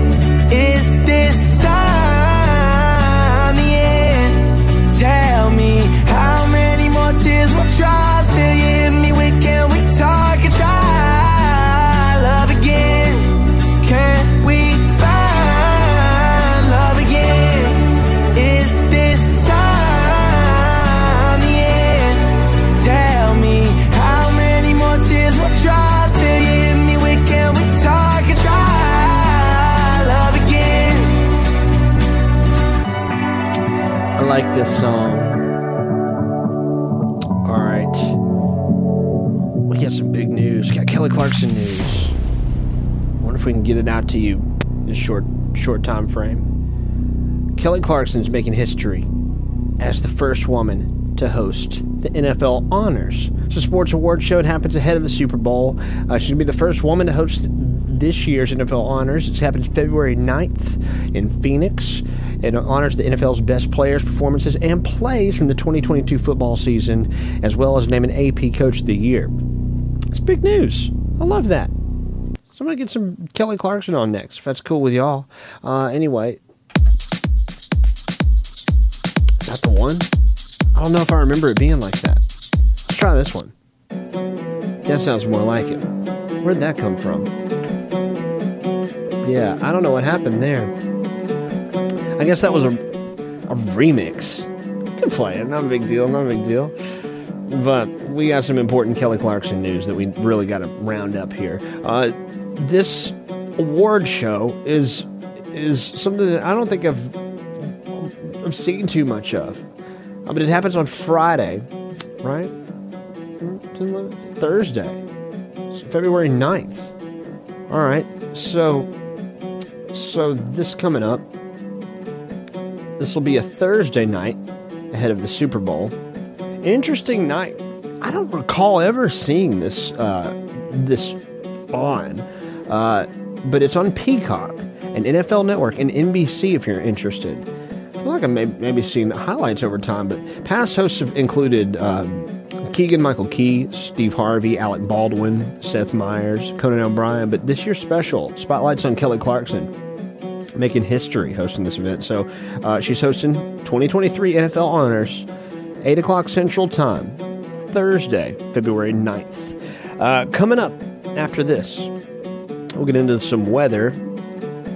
Like this song. All right. We got some big news. Got Kelly Clarkson news. wonder if we can get it out to you in a short short time frame. Kelly Clarkson is making history as the first woman to host the NFL Honors. It's a sports award show. It happens ahead of the Super Bowl. Uh, she's going to be the first woman to host this year's NFL Honors. It happens February 9th in Phoenix. It honors the NFL's best players, performances, and plays from the 2022 football season, as well as naming AP Coach of the Year. It's big news. I love that. So I'm going to get some Kelly Clarkson on next, if that's cool with y'all. Uh, anyway, is that the one? I don't know if I remember it being like that. Let's try this one. That sounds more like it. Where'd that come from? Yeah, I don't know what happened there. I guess that was a, a remix. You can play it, not a big deal, not a big deal. But we got some important Kelly Clarkson news that we really got to round up here. Uh, this award show is is something that I don't think I've I've seen too much of. Uh, but it happens on Friday, right? Thursday, February 9th. All right. So so this coming up this will be a Thursday night ahead of the Super Bowl. Interesting night. I don't recall ever seeing this uh, this on, uh, but it's on Peacock and NFL Network and NBC if you're interested. I feel like I've maybe, maybe seen highlights over time, but past hosts have included um, Keegan Michael Key, Steve Harvey, Alec Baldwin, Seth Meyers, Conan O'Brien. But this year's special spotlights on Kelly Clarkson making history hosting this event. So uh, she's hosting 2023 NFL Honors, 8 o'clock Central Time, Thursday, February 9th. Uh, coming up after this, we'll get into some weather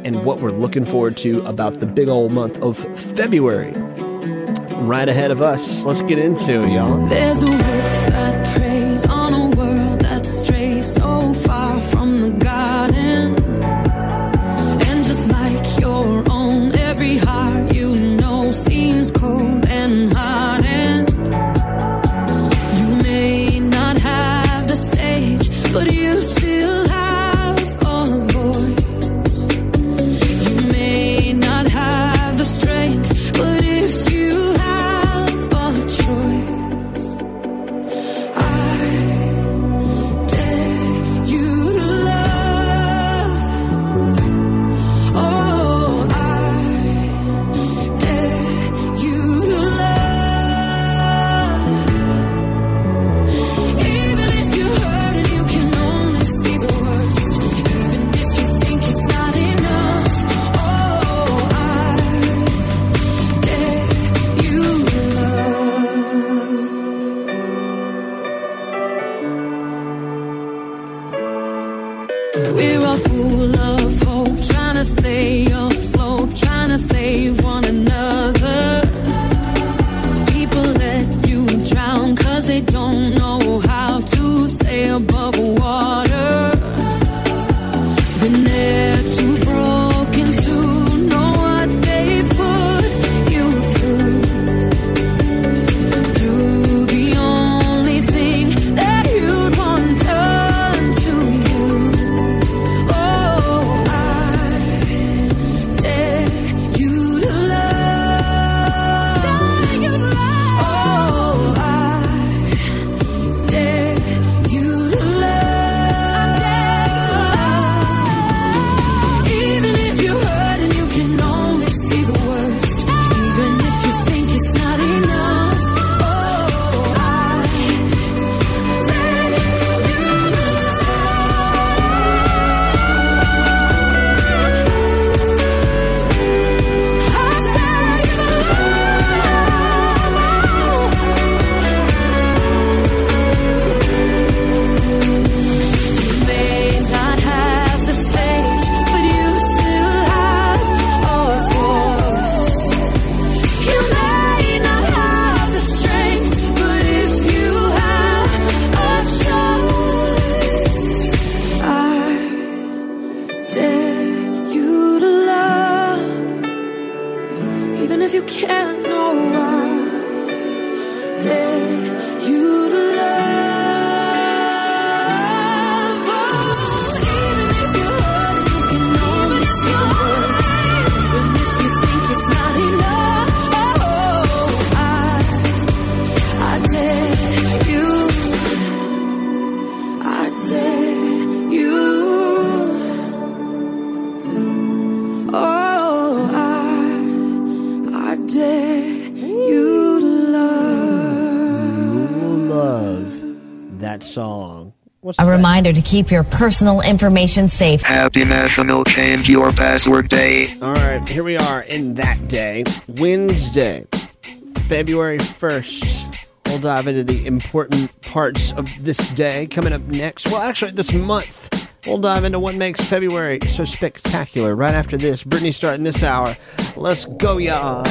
and what we're looking forward to about the big old month of February. Right ahead of us. Let's get into it, y'all. Keep your personal information safe. Happy National Change Your Password Day. All right, here we are in that day, Wednesday, February 1st. We'll dive into the important parts of this day coming up next. Well, actually, this month. We'll dive into what makes February so spectacular right after this. Brittany starting this hour. Let's go, y'all.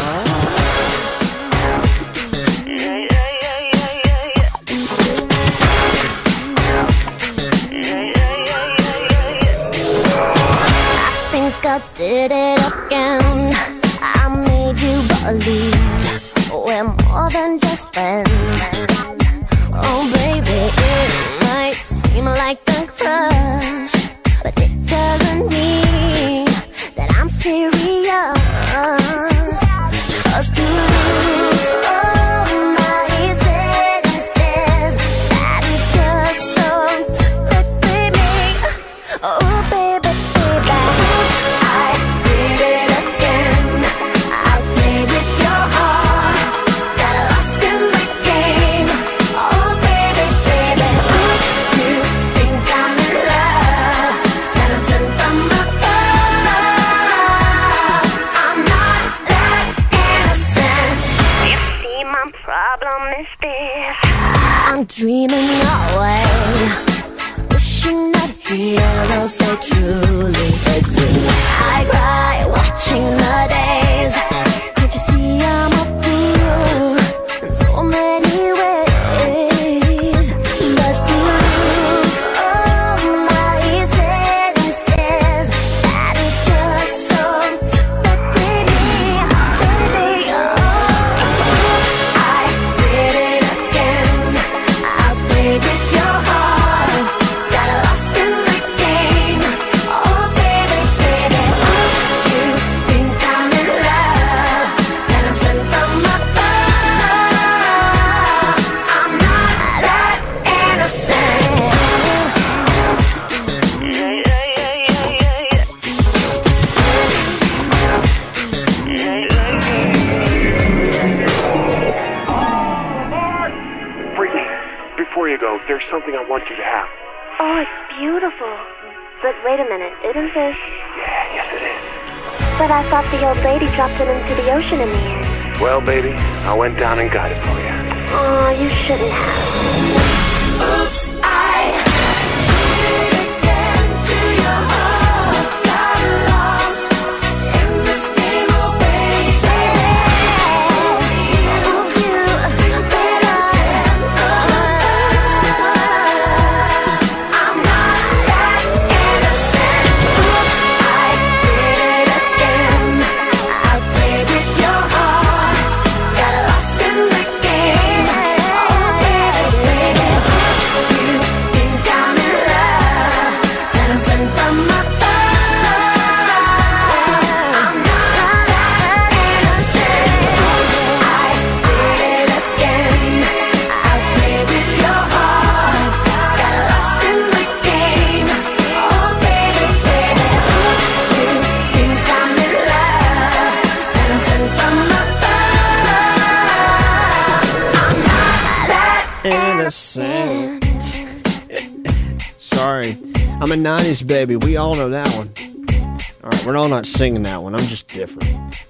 Singing that one. I'm just different.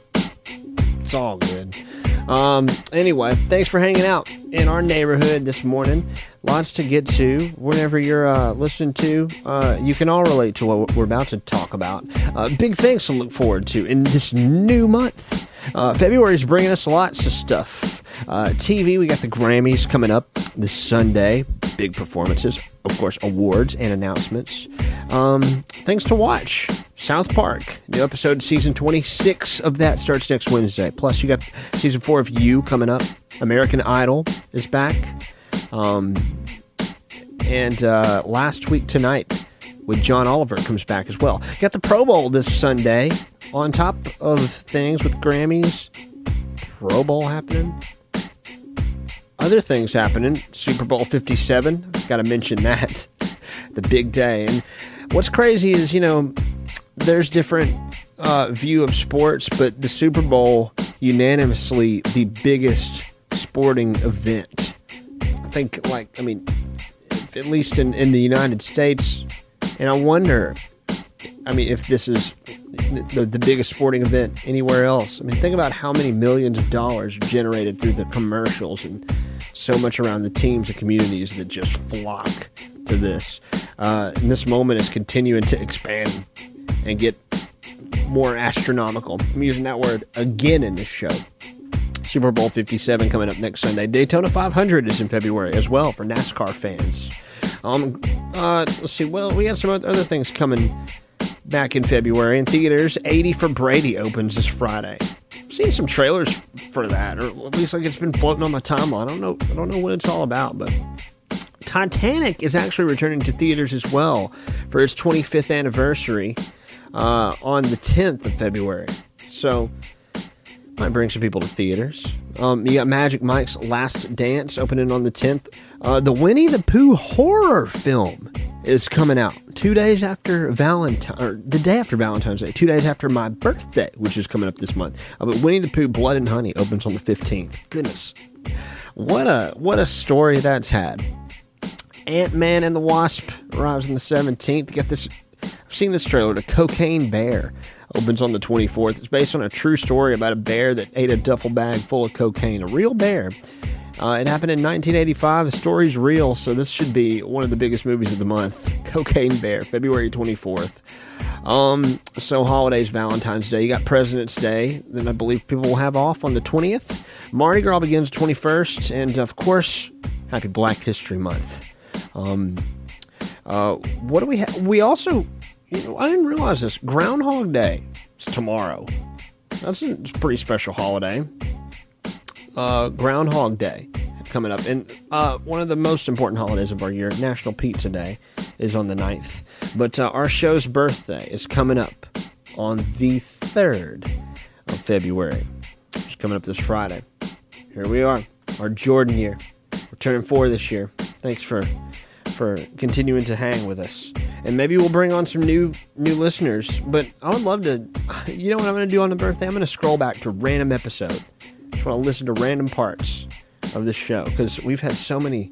It's all good. Um, anyway, thanks for hanging out in our neighborhood this morning. Lots to get to. Whenever you're uh, listening to, uh, you can all relate to what we're about to talk about. Uh, big things to look forward to in this new month. Uh, February is bringing us lots of stuff. Uh, TV, we got the Grammys coming up this Sunday. Big performances, of course, awards and announcements. Um, things to watch. South Park, new episode, season 26 of that starts next Wednesday. Plus, you got season four of You coming up. American Idol is back. Um, and uh, last week tonight with John Oliver comes back as well. Got the Pro Bowl this Sunday. On top of things with Grammys, Pro Bowl happening. Other things happening. Super Bowl 57. Got to mention that. [laughs] the big day. And what's crazy is, you know, there's different uh, view of sports, but the Super Bowl unanimously the biggest sporting event. I think, like, I mean, at least in, in the United States. And I wonder, I mean, if this is the, the biggest sporting event anywhere else. I mean, think about how many millions of dollars are generated through the commercials and so much around the teams and communities that just flock to this. Uh, and this moment is continuing to expand and get more astronomical. I'm using that word again in this show. Super Bowl 57 coming up next Sunday. Daytona 500 is in February as well for NASCAR fans. Um, uh, let's see. Well, we had some other things coming back in February in theaters. 80 for Brady opens this Friday. Seeing some trailers for that, or at least like it's been floating on my timeline. I don't know. I don't know what it's all about, but Titanic is actually returning to theaters as well for its 25th anniversary uh, on the 10th of February. So might bring some people to theaters. Um, you got Magic Mike's Last Dance opening on the 10th. Uh, the Winnie the Pooh horror film is coming out two days after Valentine, or the day after Valentine's Day, two days after my birthday, which is coming up this month. Uh, but Winnie the Pooh Blood and Honey opens on the 15th. Goodness, what a what a story that's had. Ant Man and the Wasp arrives on the 17th. Get this. I've seen this trailer. The Cocaine Bear opens on the 24th. It's based on a true story about a bear that ate a duffel bag full of cocaine. A real bear. Uh, it happened in 1985. The story's real, so this should be one of the biggest movies of the month. [laughs] Cocaine Bear, February 24th. Um, so holidays, Valentine's Day. You got President's Day. Then I believe people will have off on the 20th. Mardi Gras begins 21st, and of course, Happy Black History Month. Um, uh, what do we have? We also, you know, I didn't realize this. Groundhog Day is tomorrow. That's a, pretty special holiday. Uh, Groundhog Day coming up. And uh, one of the most important holidays of our year, National Pizza Day, is on the 9th. But uh, our show's birthday is coming up on the 3rd of February. It's coming up this Friday. Here we are, our Jordan year. We're turning four this year. Thanks for for continuing to hang with us. And maybe we'll bring on some new new listeners. But I would love to. [sighs] You know what I'm going to do on the birthday? I'm going to scroll back to random episode. Just want to listen to random parts of this show because we've had so many.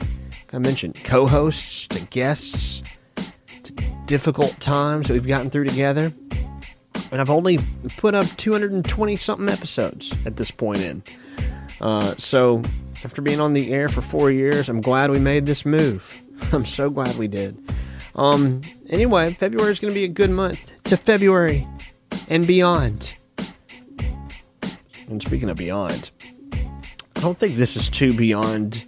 I mentioned co-hosts to guests to difficult times that we've gotten through together. And I've only put up 220 something episodes at this point in. Uh, so after being on the air for four years, I'm glad we made this move. [laughs] I'm so glad we did. Um, anyway, February is going to be a good month to February and beyond. And speaking of beyond, I don't think this is too beyond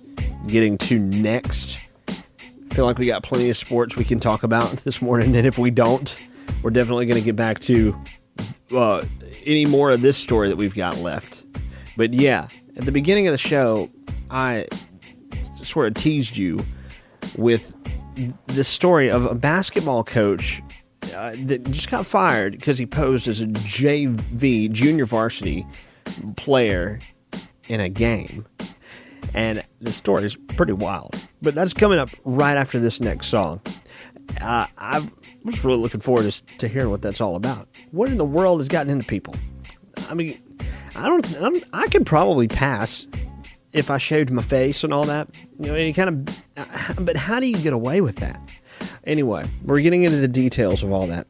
getting to next. I feel like we got plenty of sports we can talk about [laughs] this morning, and if we don't, we're definitely going to get back to uh, any more of this story that we've got left. But yeah, at the beginning of the show, I sort of teased you with the story of a basketball coach uh, that just got fired because he posed as a JV junior varsity player in a game. And the story is pretty wild. But that's coming up right after this next song. Uh, I was really looking forward to, to hearing what that's all about. What in the world has gotten into people? I mean, I don't. I'm, I could probably pass if I shaved my face and all that. You know, any kind of. But how do you get away with that? Anyway, we're getting into the details of all that.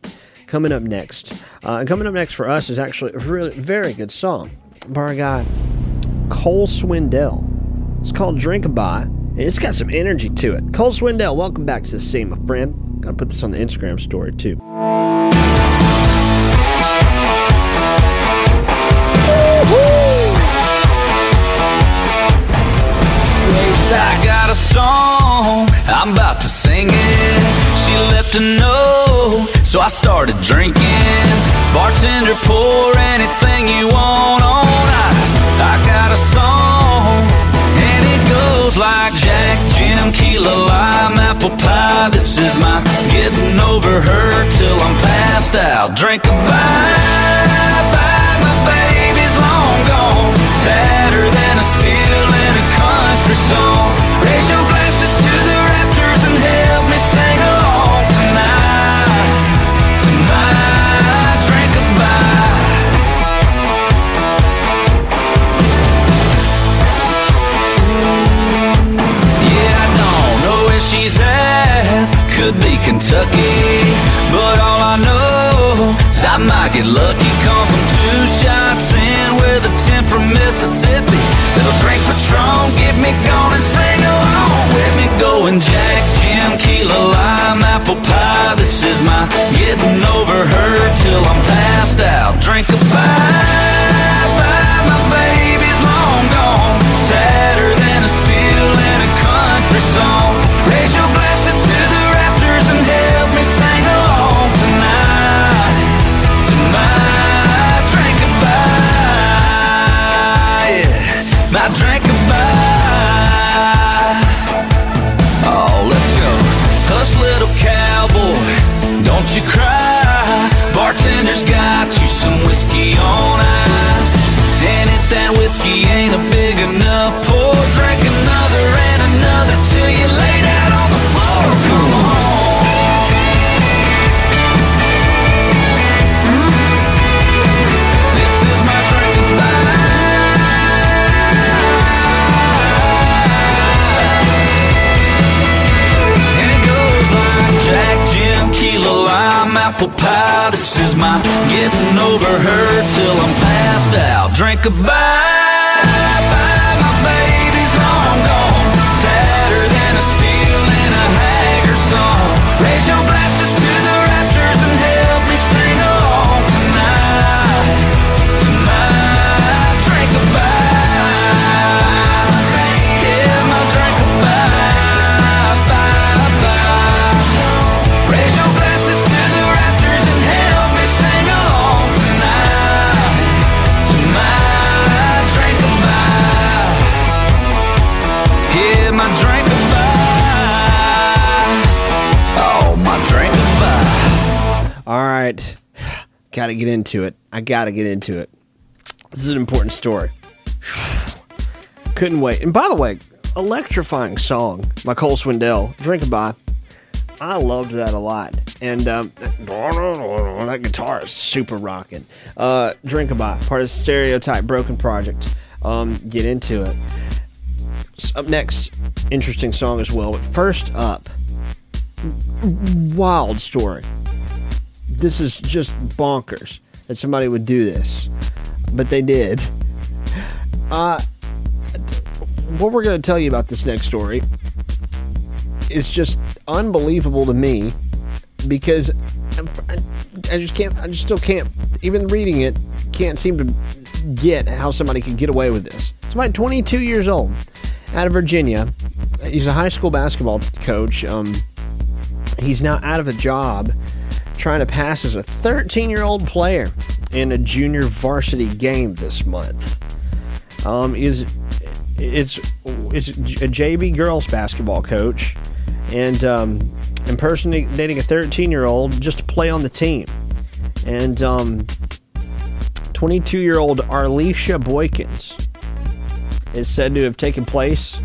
Coming up next, uh, coming up next for us is actually a really very good song by our guy Cole Swindell. It's called Drinkaby, and it's got some energy to it. Cole Swindell, welcome back to the scene, my friend. Gotta put this on the Instagram story too. I got a song, I'm about to sing it. She left a note, so I started drinking. Bartender, pour anything you want on ice. I got a song, and it goes like Jack, Jim, Kila, Lime, Apple Pie. This is my getting over her till I'm passed out. Drink a bye, bye, my baby's long gone. Sadder than a steel country song. Raise your glasses to the raptors and help me sing along tonight. Tonight, drink goodbye. Yeah, I don't know where she's at. Could be Kentucky, but all I know is I might get lucky. Come from two shots in a 10 from Mississippi. Little drink Patron, get me going and sing along with me. Going Jack, Jim, Kila, Lime, Apple Pie. This is my getting over her till I'm passed out. Drink a bye, my baby's long gone. Sadder than a steel in a country song. Apple Pie. This is my getting over her till I'm passed out. Drink a bye, Got to get into it. I got to get into it. This is an important story. [sighs] Couldn't wait. And by the way, electrifying song by Cole Swindell, Drink By. I loved that a lot. And um, [laughs] that guitar is super rocking. Uh, Drink By, part of Stereotype Broken Project. Um, get into it. Up next, interesting song as well. But first up, wild story this is just bonkers that somebody would do this, but they did. Uh, what we're going to tell you about this next story is just unbelievable to me because I, just can't, I just still can't, even reading it, can't seem to get how somebody could get away with this. Somebody 22 years old out of Virginia. He's a high school basketball coach. Um, he's now out of a job trying to pass as a 13 year old player in a junior varsity game this month. Um, is it's it's a JV girls basketball coach and um, impersonating a 13 year old just to play on the team. And um, 22 year old Arlisha Boykins is said to have taken place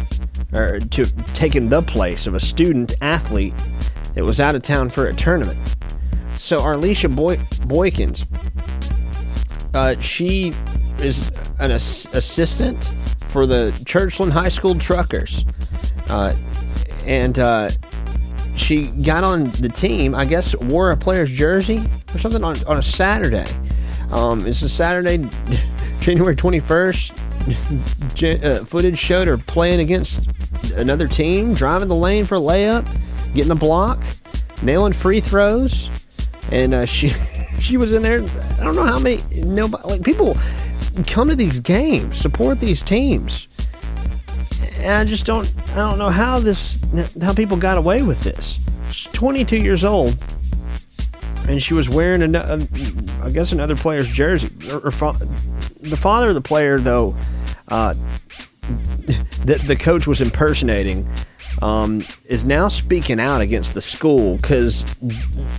or to have taken the place of a student athlete that was out of town for a tournament. So Arlisha Boy- Boykins, uh, she is an ass- assistant for the Churchland High School Truckers, uh, and uh, she got on the team. I guess wore a player's jersey or something on, on a Saturday. Um, it's a Saturday, [laughs] January twenty first. [laughs] uh, footage showed her playing against another team, driving the lane for a layup, getting a block, nailing free throws and uh, she [laughs] she was in there. I don't know how many nobody like people come to these games, support these teams. And I just don't I don't know how this how people got away with this. She's 22 years old, and she was wearing an, uh, I guess another player's jersey. Her, her fa- the father of the player, though, uh, [laughs] that the coach was impersonating um, is now speaking out against the school because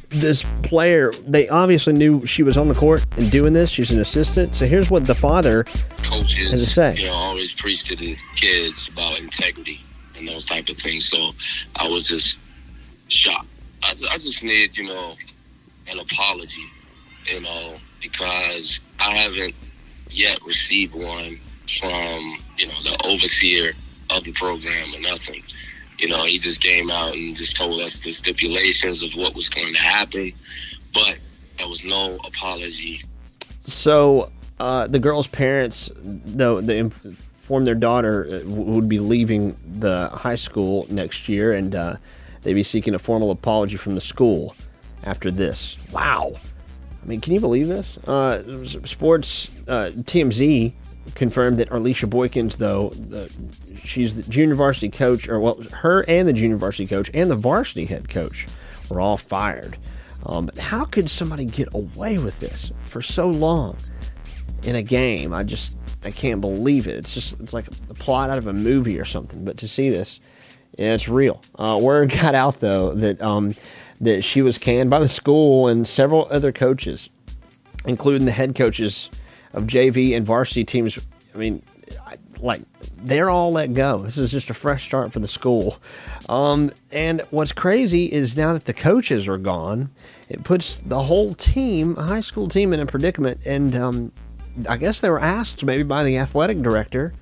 this player, they obviously knew she was on the court and doing this. She's an assistant. So here's what the father coaches, has to say. you know, always preach to the kids about integrity and those type of things. So I was just shocked. I, I just need, you know, an apology, you know, because I haven't yet received one from, you know, the overseer of the program or nothing. You know, he just came out and just told us the stipulations of what was going to happen. But there was no apology. So uh, the girl's parents, though, they informed their daughter uh, would be leaving the high school next year, and uh, they'd be seeking a formal apology from the school after this. Wow. I mean, can you believe this? Uh, sports uh, TMZ confirmed that Arlisha Boykins, though, the, she's the junior varsity coach, or well, her and the junior varsity coach and the varsity head coach were all fired. Um, but how could somebody get away with this for so long in a game? I just I can't believe it. It's just it's like a plot out of a movie or something. But to see this, yeah, it's real. Uh, word [laughs] got out though that um, that she was canned by the school and several other coaches, including the head coaches of JV and varsity teams. I mean, like they're all let go. This is just a fresh start for the school. Um, and what's crazy is now that the coaches are gone, it puts the whole team, a high school team, in a predicament. And um, I guess they were asked maybe by the athletic director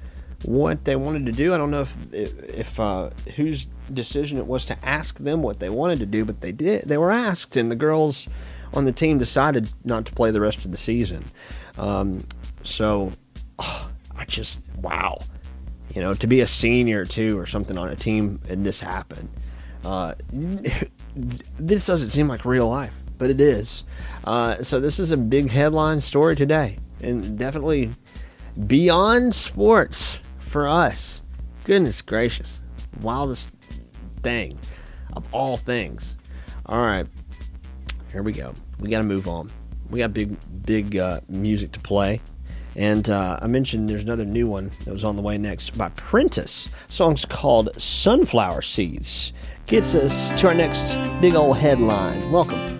what they wanted to do. I don't know if if uh, whose decision it was to ask them what they wanted to do, but they did. They were asked, and the girls on the team decided not to play the rest of the season. Um, so [sighs] I just wow, you know, to be a senior too or something on a team and this happened. Uh, [laughs] this doesn't seem like real life, but it is. Uh, so this is a big headline story today, and definitely beyond sports for us. Goodness gracious, wildest thing of all things. All right, here we go. We got to move on. We got big, big uh, music to play. And uh, I mentioned there's another new one that was on the way next by Prentice. Song's called Sunflower Seeds. Gets us to our next big old headline. Welcome.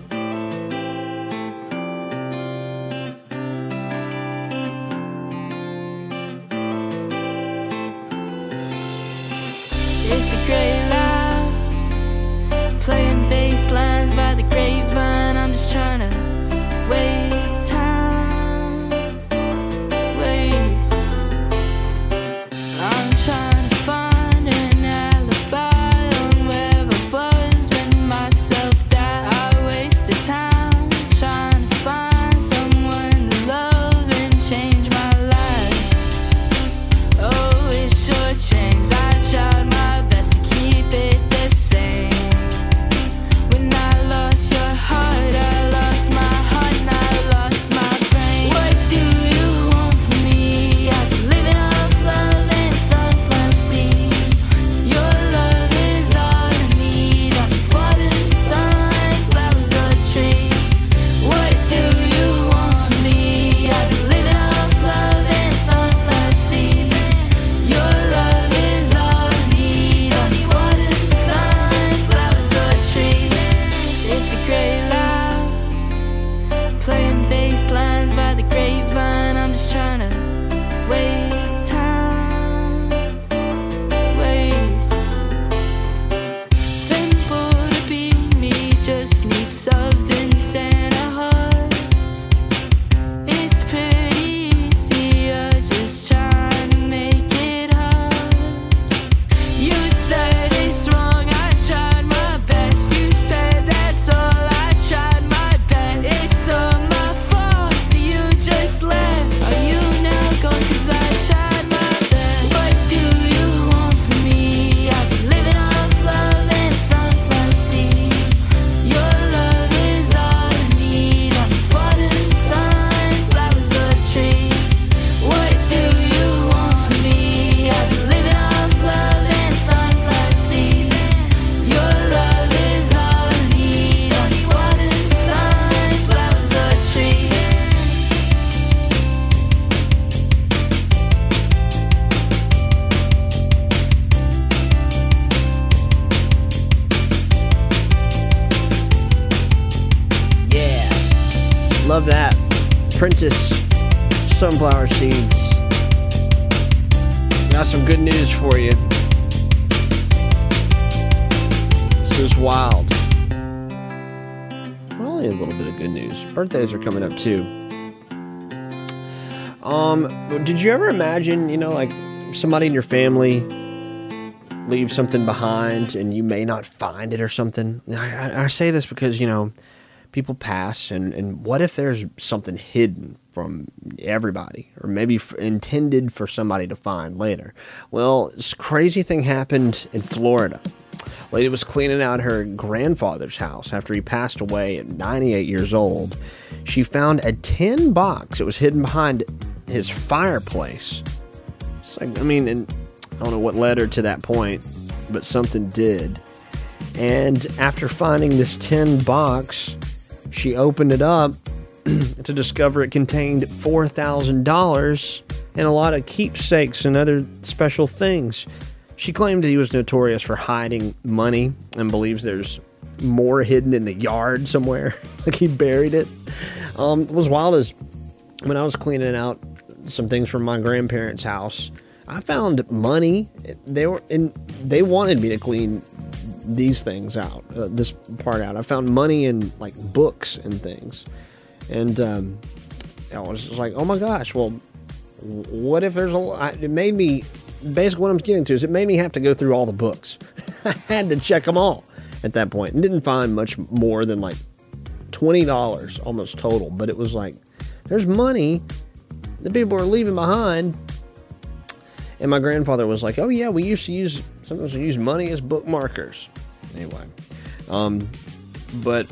Birthdays are coming up too. Um, did you ever imagine, you know, like somebody in your family leave something behind and you may not find it or something? I, I, say this because, you know, people pass, and, and what if there's something hidden from everybody, or maybe f- intended for somebody to find later? Well, this crazy thing happened in Florida. Lady was cleaning out her grandfather's house after he passed away at 98 years old. She found a tin box. It was hidden behind his fireplace. I mean, and I don't know what led her to that point, but something did. And after finding this tin box, she opened it up [clears throat] to discover it contained $4,000 and a lot of keepsakes and other special things. She claimed he was notorious for hiding money and believes there's more hidden in the yard somewhere. [laughs] like he buried it. Um, what was wild as when I was cleaning out some things from my grandparents' house, I found money. They were in. They wanted me to clean these things out, uh, this part out. I found money in like books and things, and um, I was like, oh my gosh. Well, what if there's a? It made me. Basically, what I'm getting to is it made me have to go through all the books. [laughs] I had to check them all at that point, and didn't find much more than like twenty dollars almost total. But it was like, there's money that people are leaving behind. And my grandfather was like, "Oh yeah, we used to use sometimes we use money as bookmarkers." Anyway, um, but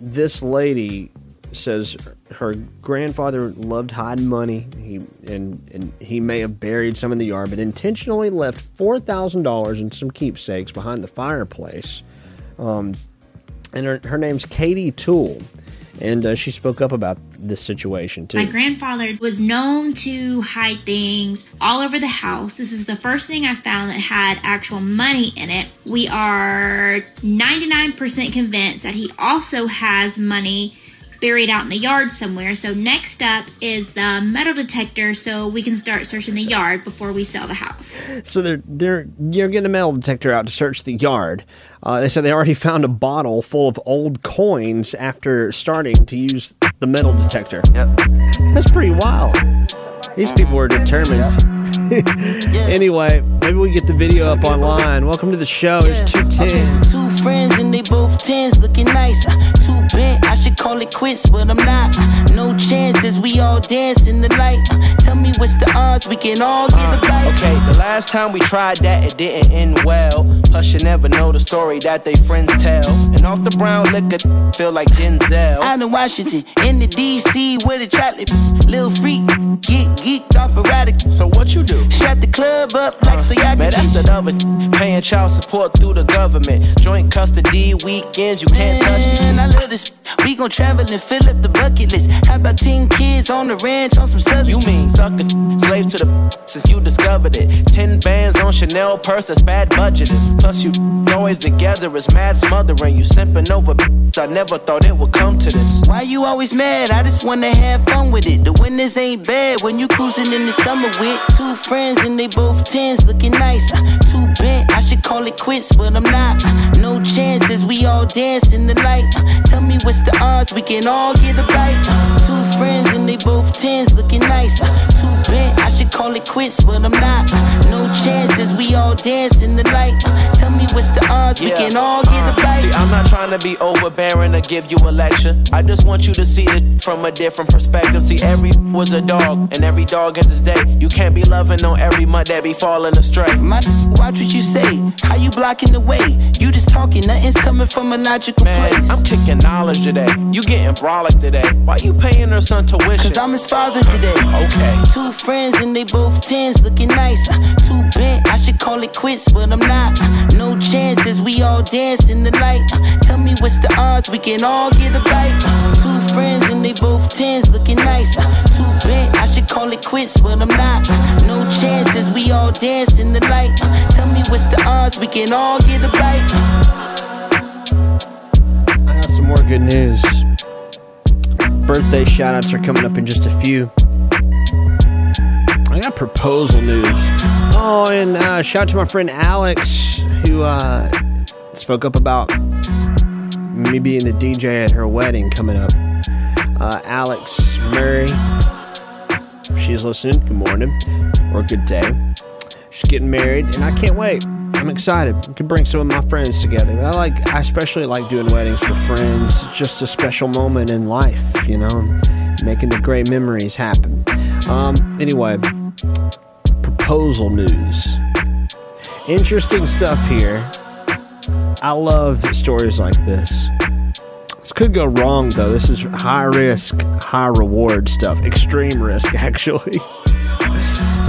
this lady says her grandfather loved hiding money. He and and he may have buried some in the yard, but intentionally left four thousand dollars and some keepsakes behind the fireplace. Um, and her, her name's Katie Toole, and uh, she spoke up about this situation too. My grandfather was known to hide things all over the house. This is the first thing I found that had actual money in it. We are 99% convinced that he also has money buried out in the yard somewhere. So next up is the metal detector so we can start searching the yard before we sell the house. So they're they're you're getting a metal detector out to search the yard. Uh, they said they already [laughs] found a bottle full of old coins after starting to use the metal detector. Yep. That's pretty wild. These people are determined. [laughs] anyway, maybe we get the video up online. Welcome to the show. It's two tens. Two friends and they both tens, looking nice. Uh, too bent, I should call it quits, but I'm not. Uh, no chances, we all dance in the light. Uh, tell me what's the odds, we can all get a bite. Okay, the last time we tried that, it didn't end well. Plus, you never know the story that they friends tell. And off the brown liquor, feel like Denzel. Out in Washington, in the DC with a chocolate. Lil freak, get geeked off erratic. So what you do? Shut the club up like so y'all Man, that's another paying child support through the government. Joint custody weekends, you can't touch Man, I love this. We gon' travel and fill up the bucket list. How about 10 kids on the ranch on some southern? You mean sucker slaves to the [laughs] since you discovered it. Ten bands on Chanel purse, that's bad budgeting. Plus you always together is mad smothering. You simping over. [laughs] I never thought it would come to this. Why you always mad? I just wanna have fun with it. The winters ain't bad when you cruising in the summer with two friends and they both tens, looking nice. Uh, Too bent, I should call it quits, but I'm not. Uh, No chances, we all dance in the light. Uh, Tell me what's the odds, we can all get a bite. Two friends they both tens, looking nice. Uh, Too bent, I should call it quits, but I'm not. Uh, No chances, we all dance in the light. Uh, Tell me what's the odds, we can all get a bite. See, I'm not trying to be overbearing or give you a lecture. I just want you to see it from a different perspective. See, every was a dog, and every dog has his day. You can't be loving on every mud that be falling astray. My watch what you say. How you blocking the way? You just talking, nothing's coming from a logical Man, place. I'm kicking knowledge today. You getting brolic today. Why you paying her son tuition? Cause I'm his father today. Okay. Two friends and they both tens, looking nice. Uh, Too bent, I should call it quits, but I'm not. Uh, No chances, we all dance in the light. Uh, Tell me what's the odds, we can all get a bite. Two friends and they both tens, looking nice. Too bent, I should call it quits, but I'm not. No chances, we all dance in the light. Tell me what's the odds, we can all get a bite. I got some more good news. Birthday shout outs are coming up in just a few. I got proposal news. Oh, and uh, shout out to my friend Alex, who uh, spoke up about me being the DJ at her wedding coming up. Uh, Alex Murray, she's listening, good morning or good day. She's getting married, and I can't wait. I'm excited. I can bring some of my friends together. I like, I especially like doing weddings for friends. It's just a special moment in life, you know, making the great memories happen. Um, anyway, proposal news. Interesting stuff here. I love stories like this. This could go wrong though. This is high risk, high reward stuff. Extreme risk, [laughs] actually.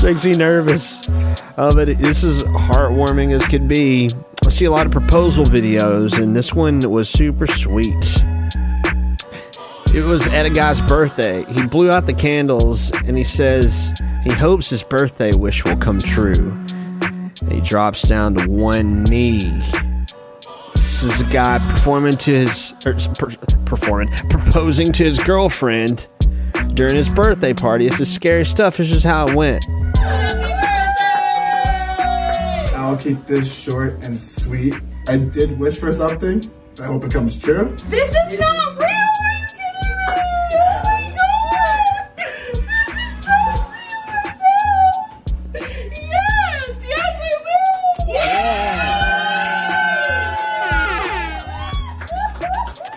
Makes me nervous. Uh, but this is heartwarming as could be. I see a lot of proposal videos, and this one was super sweet. It was at a guy's birthday. He blew out the candles and he says he hopes his birthday wish will come true. And he drops down to one knee. This is a guy performing to his er, per, performing proposing to his girlfriend during his birthday party. It's is scary stuff. This is how it went. I'll keep this short and sweet. I did wish for something. I hope it comes true. This is not real. Are you kidding me? Oh my god! This is not real. Yes, yes, it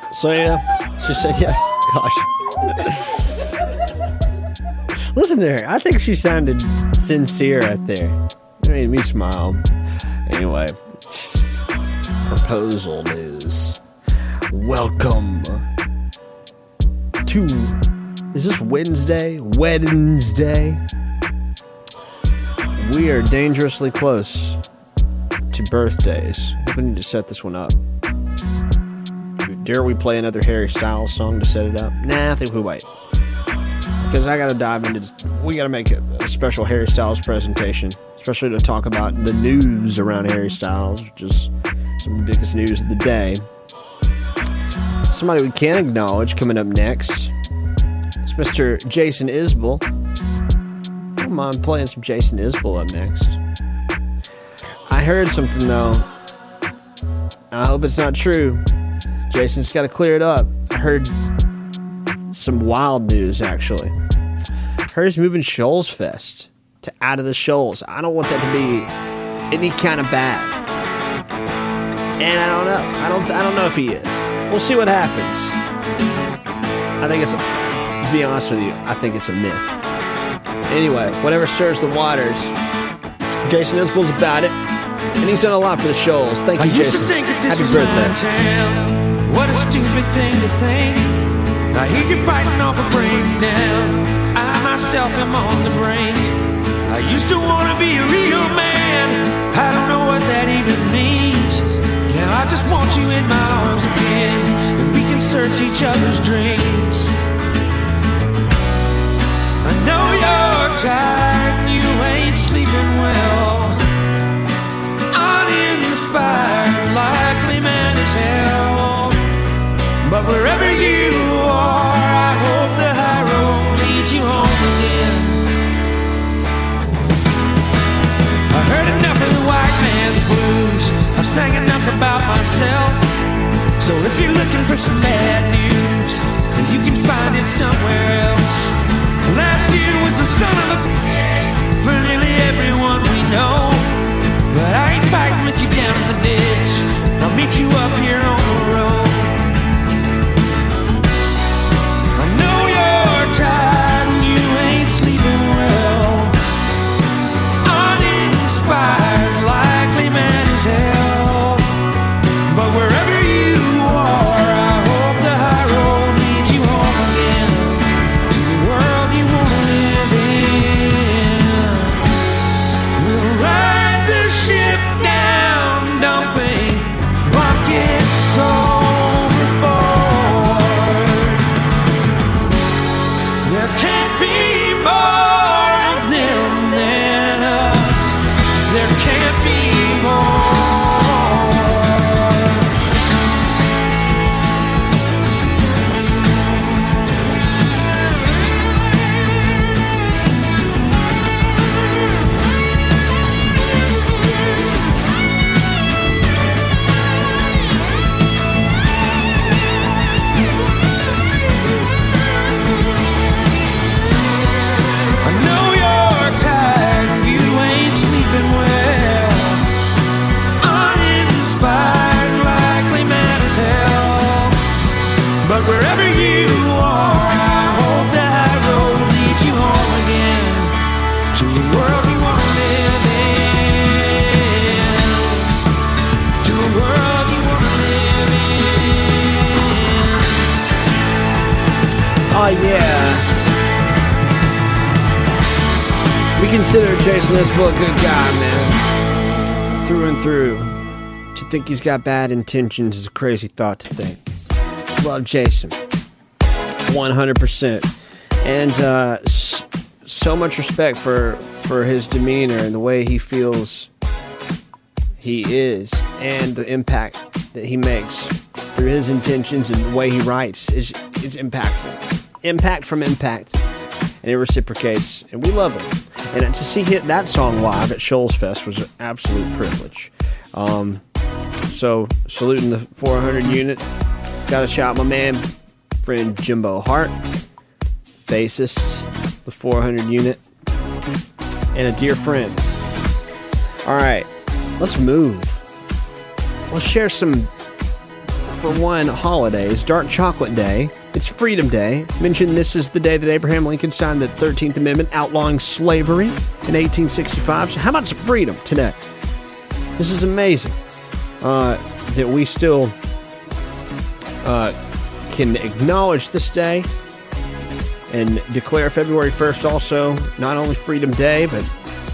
will. So yeah, she said yes. Gosh. Listen to her. I think she sounded sincere right there. It made me smile. Anyway, proposal news. Welcome to. Is this Wednesday? Wednesday? We are dangerously close to birthdays. We need to set this one up. Dare we play another Harry Styles song to set it up? Nah, I think we wait. Because I gotta dive into. We gotta make a, a special Harry Styles presentation, especially to talk about the news around Harry Styles, which is some of the biggest news of the day. Somebody we can acknowledge coming up next is Mr. Jason Isbell. I mind playing some Jason Isbell up next. I heard something though. I hope it's not true. Jason's got to clear it up. I heard some wild news actually. Heard he's moving Shoals Fest to out of the Shoals. I don't want that to be any kind of bad. And I don't know. I don't. I don't know if he is. We'll see what happens. I think it's. To be honest with you, I think it's a myth. Anyway, whatever stirs the waters, Jason Isbell's about it, and he's done a lot for the Shoals. Thank you, I used Jason. to think that this Happy was birthday. What a stupid thing to think. I hear you biting off a breakdown. I myself am on the brink. I used to want to be a real man. I don't know what that even means. Now I just want you in my arms again, and we can search each other's dreams. I know you're tired and you ain't sleeping well. Uninspired, likely man as hell. But wherever you are, I hope the high road leads you home again. I heard enough of the white man's blues. I've sang enough about myself. So if you're looking for some bad news, you can find it somewhere else. Last year was the son of a for nearly everyone we know. But I ain't fighting with you down in the ditch. I'll meet you up here on the road. You're Consider Jason Isbell a good guy, man. Through and through. To think he's got bad intentions is a crazy thought to think. Love Jason. 100%. And uh, so much respect for, for his demeanor and the way he feels he is and the impact that he makes through his intentions and the way he writes is, is impactful. Impact from impact. And it reciprocates. And we love him. And to see hit that song live at Shoals Fest was an absolute privilege. Um, so, saluting the 400 unit. Got to shout my man, friend Jimbo Hart, bassist, the 400 unit, and a dear friend. All right, let's move. Let's share some, for one, holidays. Dark Chocolate Day. It's Freedom Day. Mentioned this is the day that Abraham Lincoln signed the 13th Amendment outlawing slavery in 1865. So, how about some freedom today? This is amazing uh, that we still uh, can acknowledge this day and declare February 1st also not only Freedom Day, but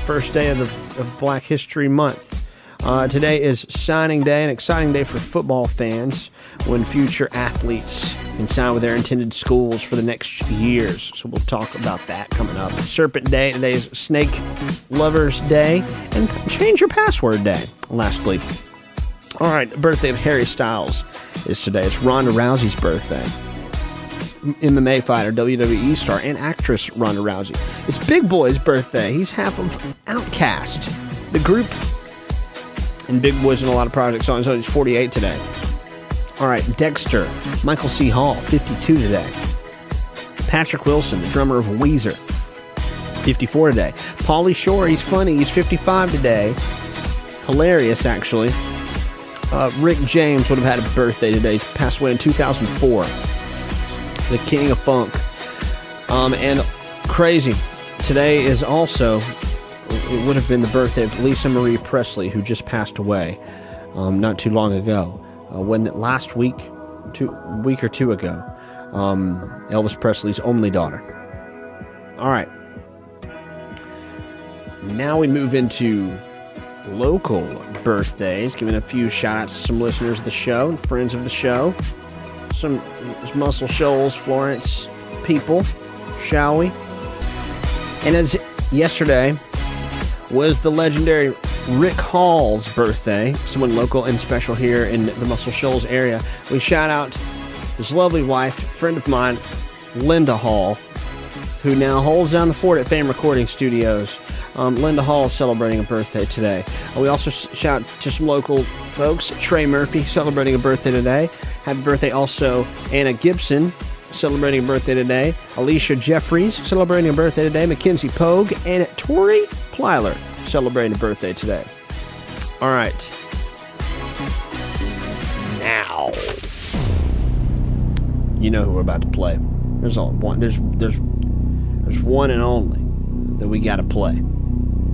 first day of, the, of Black History Month. Uh, today is signing day, an exciting day for football fans when future athletes can sign with their intended schools for the next years. So we'll talk about that coming up. Serpent Day, today is Snake Lovers Day, and Change Your Password Day, lastly. All right, the birthday of Harry Styles is today. It's Ronda Rousey's birthday. MMA fighter, WWE star, and actress Ronda Rousey. It's Big Boi's birthday. He's half of OutKast, the group. And Big Boi's in a lot of projects on his own. He's 48 today. All right, Dexter, Michael C. Hall, 52 today. Patrick Wilson, the drummer of Weezer, 54 today. Pauly Shore, he's funny, he's 55 today. Hilarious, actually. Uh, Rick James would have had a birthday today. He passed away in 2004. The king of funk. Um, and crazy. Today is also, it would have been the birthday of Lisa Marie Presley, who just passed away um, not too long ago. Uh, when last week, two week or two ago, um, Elvis Presley's only daughter. All right. Now we move into local birthdays, giving a few shout outs to some listeners of the show and friends of the show. Some Muscle Shoals, Florence people, shall we? And as yesterday was the legendary Rick Hall's birthday, someone local and special here in the Muscle Shoals area, we shout out his lovely wife, friend of mine, Linda Hall, who now holds down the fort at Fame Recording Studios. Um, Linda Hall is celebrating a birthday today. Uh, we also shout to some local folks. Trey Murphy celebrating a birthday today. Happy birthday also Anna Gibson celebrating a birthday today. Alicia Jeffries celebrating a birthday today. Mackenzie Pogue and Tori Plyler celebrating a birthday today. All right. Now, you know who we're about to play. There's all one. There's there's there's one and only that we got to play.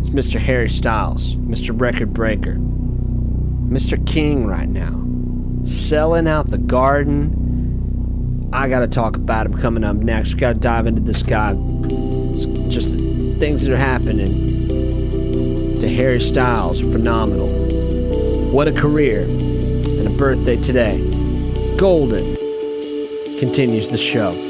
It's Mr. Harry Styles, Mr. Record Breaker, Mr. King right now, selling out the garden. I got to talk about him coming up next. We got to dive into this guy. It's just things that are happening to Harry Styles are phenomenal. What a career and a birthday today. Golden continues the show.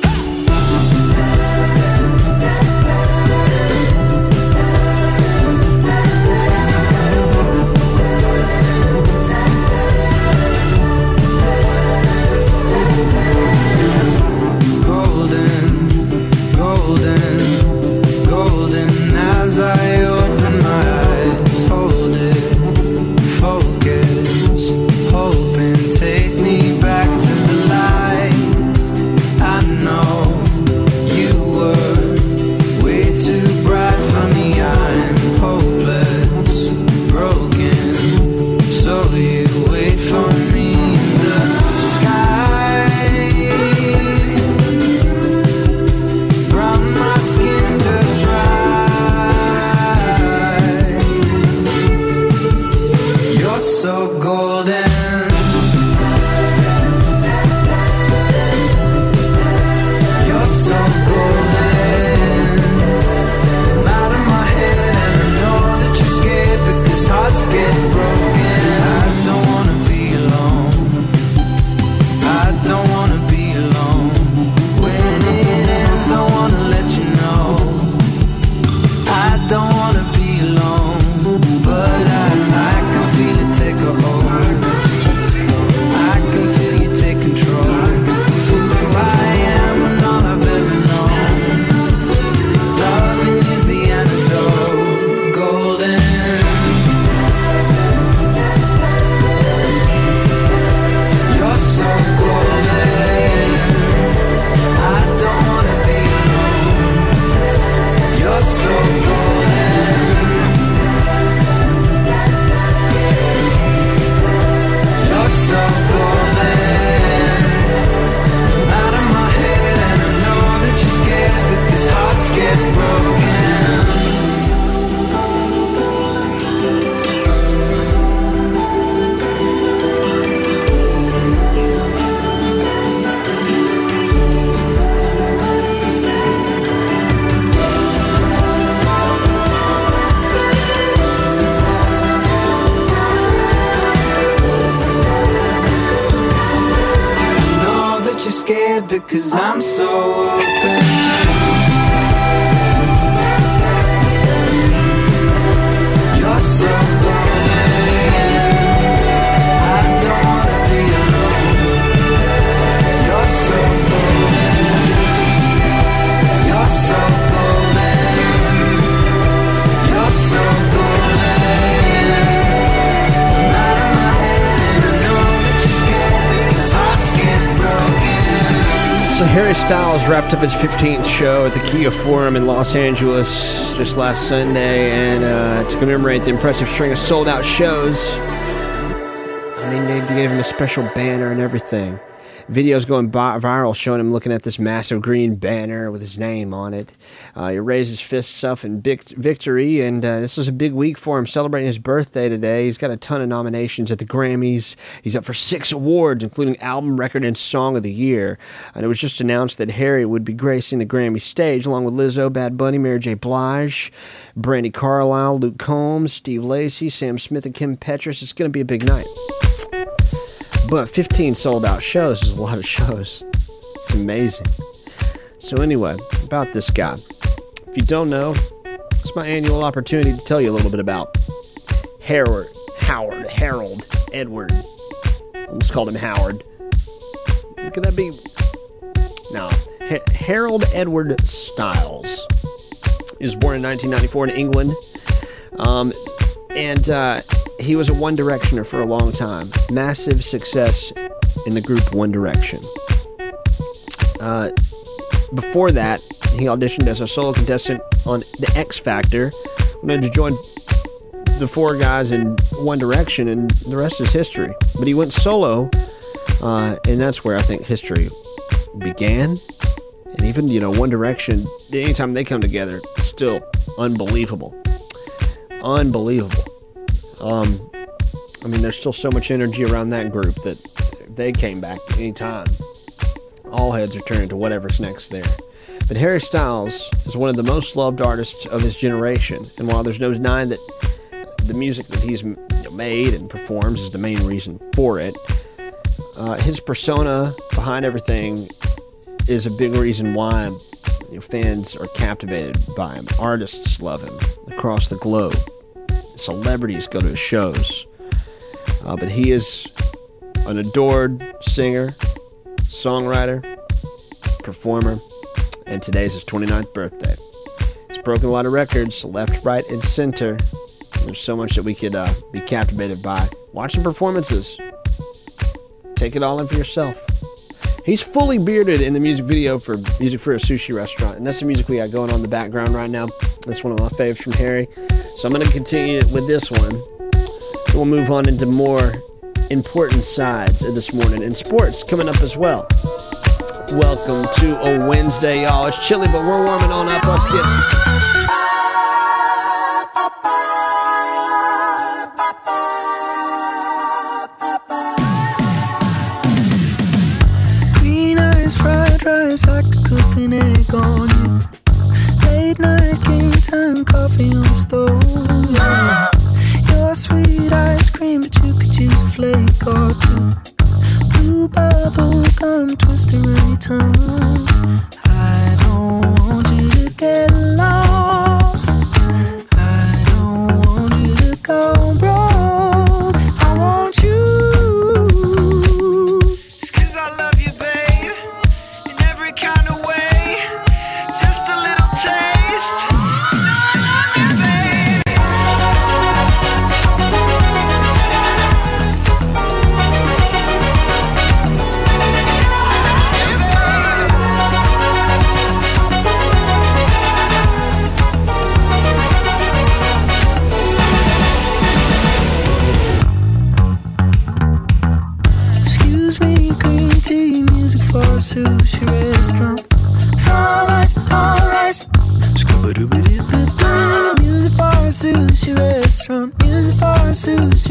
Wrapped up his 15th show at the Kia Forum in Los Angeles just last Sunday, and uh, to commemorate the impressive string of sold-out shows, I mean, they gave him a special banner and everything. Videos going viral showing him looking at this massive green banner with his name on it. Uh, he raised his fists up in vic- victory, and uh, this was a big week for him, celebrating his birthday today. He's got a ton of nominations at the Grammys. He's up for six awards, including Album, Record, and Song of the Year. And it was just announced that Harry would be gracing the Grammy stage along with Lizzo, Bad Bunny, Mary J. Blige, Brandi Carlile, Luke Combs, Steve Lacy, Sam Smith, and Kim Petras. It's going to be a big night. But 15 sold out shows is a lot of shows. It's amazing. So, anyway, about this guy. If you don't know, it's my annual opportunity to tell you a little bit about Harold, Howard, Harold, Edward. I Almost called him Howard. Could that be? No. Ha- Harold Edward Styles. Was born in 1994 in England. Um, and uh, he was a One Directioner for a long time. Massive success in the group One Direction. Uh, before that, he auditioned as a solo contestant on The X Factor. Wanted to join the four guys in One Direction, and the rest is history. But he went solo, uh, and that's where I think history began. And even, you know, One Direction, anytime they come together, still unbelievable. Unbelievable. Um, I mean, there's still so much energy around that group that they came back anytime, all heads are turning to whatever's next there. But Harry Styles is one of the most loved artists of his generation, and while there's no denying that the music that he's made and performs is the main reason for it, uh, his persona behind everything is a big reason why you know, fans are captivated by him. Artists love him across the globe. Celebrities go to his shows. Uh, but he is an adored singer, songwriter, performer, and today's his 29th birthday. He's broken a lot of records, left, right, and center. There's so much that we could uh, be captivated by. Watching performances. Take it all in for yourself. He's fully bearded in the music video for Music for a Sushi Restaurant, and that's the music we got going on in the background right now. That's one of my faves from Harry. So I'm going to continue with this one. We'll move on into more important sides of this morning in sports coming up as well. Welcome to a Wednesday, y'all. It's chilly, but we're warming on up. Let's get. Green eyes, fried rice, I could cook an egg on you. Late night game time, coffee on the stove. Your sweet ice cream, but you could use a flake or two. Blue bubble gum twist around your tongue. I suits.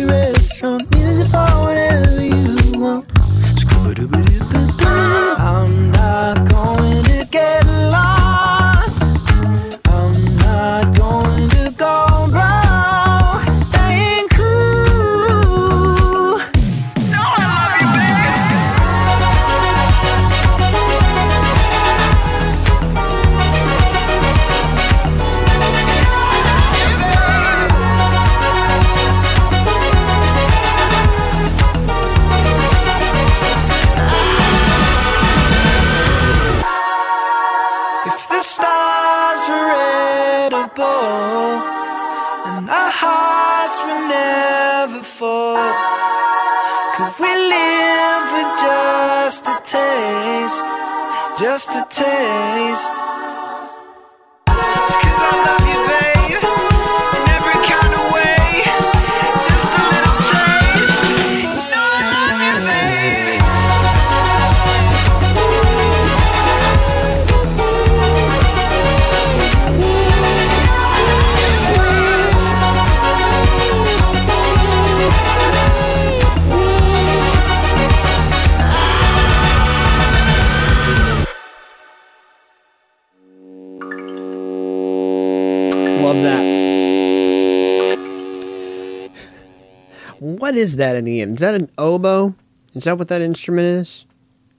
Is that in the end? Is that an oboe? Is that what that instrument is?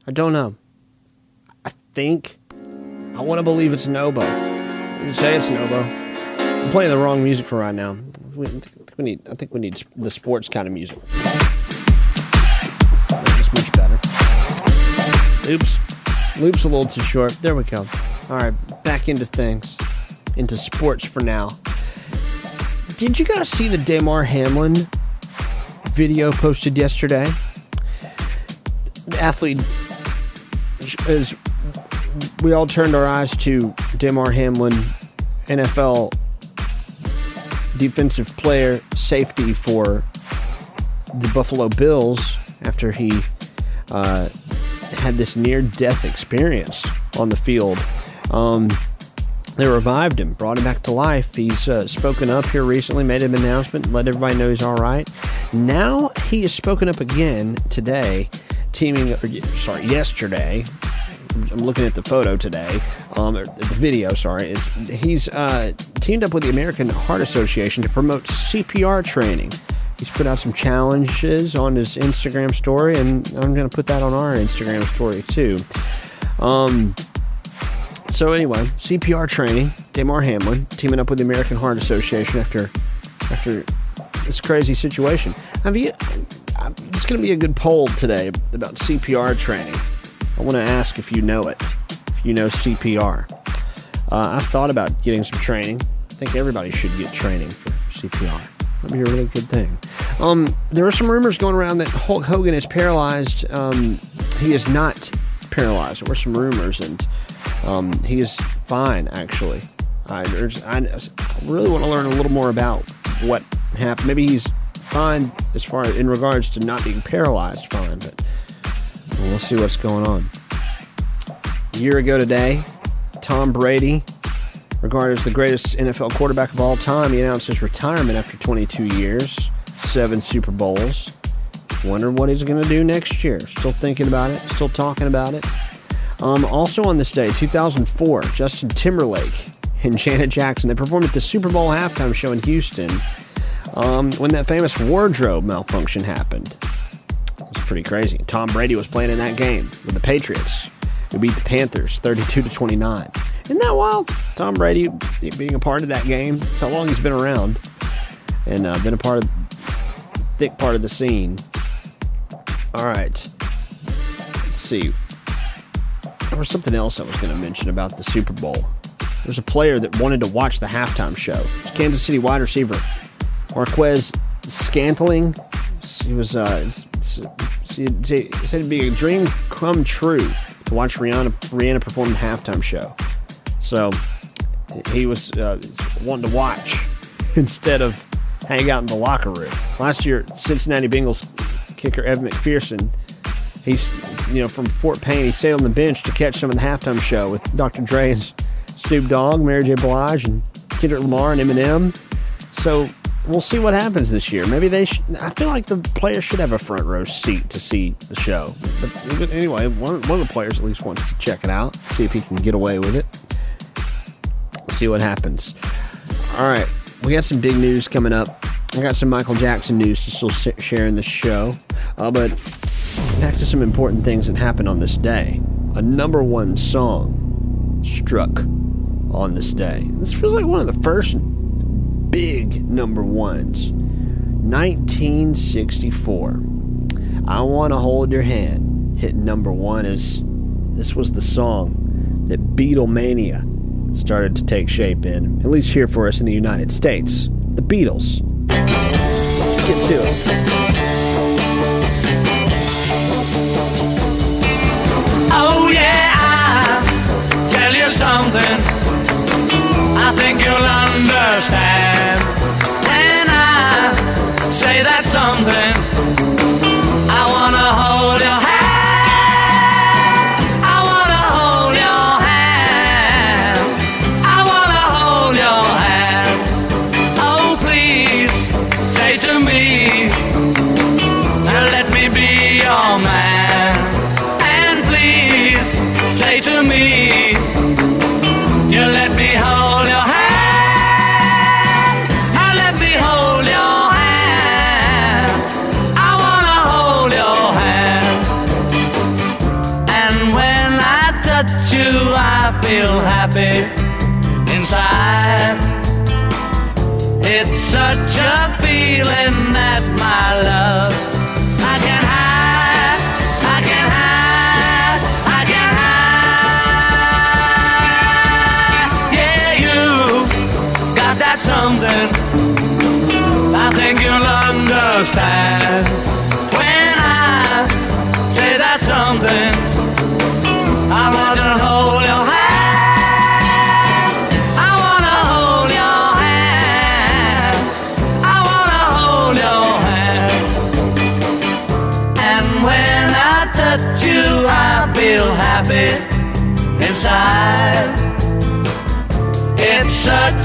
I don't know. I think. I want to believe it's an oboe. You say it's an oboe. I'm playing the wrong music for right now. We, we need. I think we need the sports kind of music. That's much better. Oops. Loop's a little too short. There we go. All right, back into things. Into sports for now. Did you guys see the Damar Hamlin video posted yesterday? The athlete is. We all turned our eyes to Damar Hamlin, NFL defensive player, safety for the Buffalo Bills after he uh, had this near death experience on the field. Um, they revived him, brought him back to life. He's uh, spoken up here recently, made an announcement, let everybody know he's all right. Now he has spoken up again today, teaming, or, sorry, yesterday. I'm looking at the photo today, um, the video, sorry. Is he's uh, teamed up with the American Heart Association to promote CPR training. He's put out some challenges on his Instagram story, and I'm going to put that on our Instagram story too. Um, so anyway, CPR training. Damar Hamlin teaming up with the American Heart Association after after this crazy situation. Have you? It's going to be a good poll today about CPR training. I want to ask if you know it. If you know CPR. Uh, I've thought about getting some training. I think everybody should get training for CPR. That'd be a really good thing. Um, there are some rumors going around that Hulk Hogan is paralyzed. Um, he is not paralyzed. There were some rumors, and um, he is fine, actually. I, I really want to learn a little more about what happened. Maybe he's fine as far in regards to not being paralyzed, fine, but we'll see what's going on. A year ago today, Tom Brady, regarded as the greatest NFL quarterback of all time, he announced his retirement after 22 years, seven Super Bowls. Wonder what he's going to do next year. Still thinking about it, still talking about it. Um, also on this day, 2004, Justin Timberlake and Janet Jackson they performed at the Super Bowl halftime show in Houston um, when that famous wardrobe malfunction happened. It was pretty crazy. Tom Brady was playing in that game with the Patriots, who beat the Panthers 32 to 29. Isn't that wild? Tom Brady being a part of that game. It's how long he's been around and uh, been a part of thick part of the scene. All right. Let's see. There was something else I was going to mention about the Super Bowl. There's a player that wanted to watch the halftime show. Kansas City wide receiver Marquez Scantling. He was uh, said it'd be a dream come true to watch Rihanna Rihanna perform the halftime show. So he was uh, wanting to watch [laughs] instead of hang out in the locker room. Last year, Cincinnati Bengals kicker Evan McPherson, he's you know from Fort Payne, he stayed on the bench to catch some of the halftime show with Dr. Dre and Snoop Dogg, Mary J. Blige, and Kendrick Lamar and Eminem. So we'll see what happens this year. Maybe they. Sh- I feel like the players should have a front row seat to see the show. But anyway, one, one of the players at least wants to check it out, see if he can get away with it. See what happens. All right, we got some big news coming up. I got some Michael Jackson news to still share in the show, uh, but back to some important things that happened on this day. A number one song struck on this day. This feels like one of the first big number ones. 1964. I Want to Hold Your Hand hit number one as this was the song that Beatlemania started to take shape in, at least here for us in the United States. The Beatles. Let's get to it. Oh yeah, I tell you something. I think you'll understand I say that something. I wanna It's such a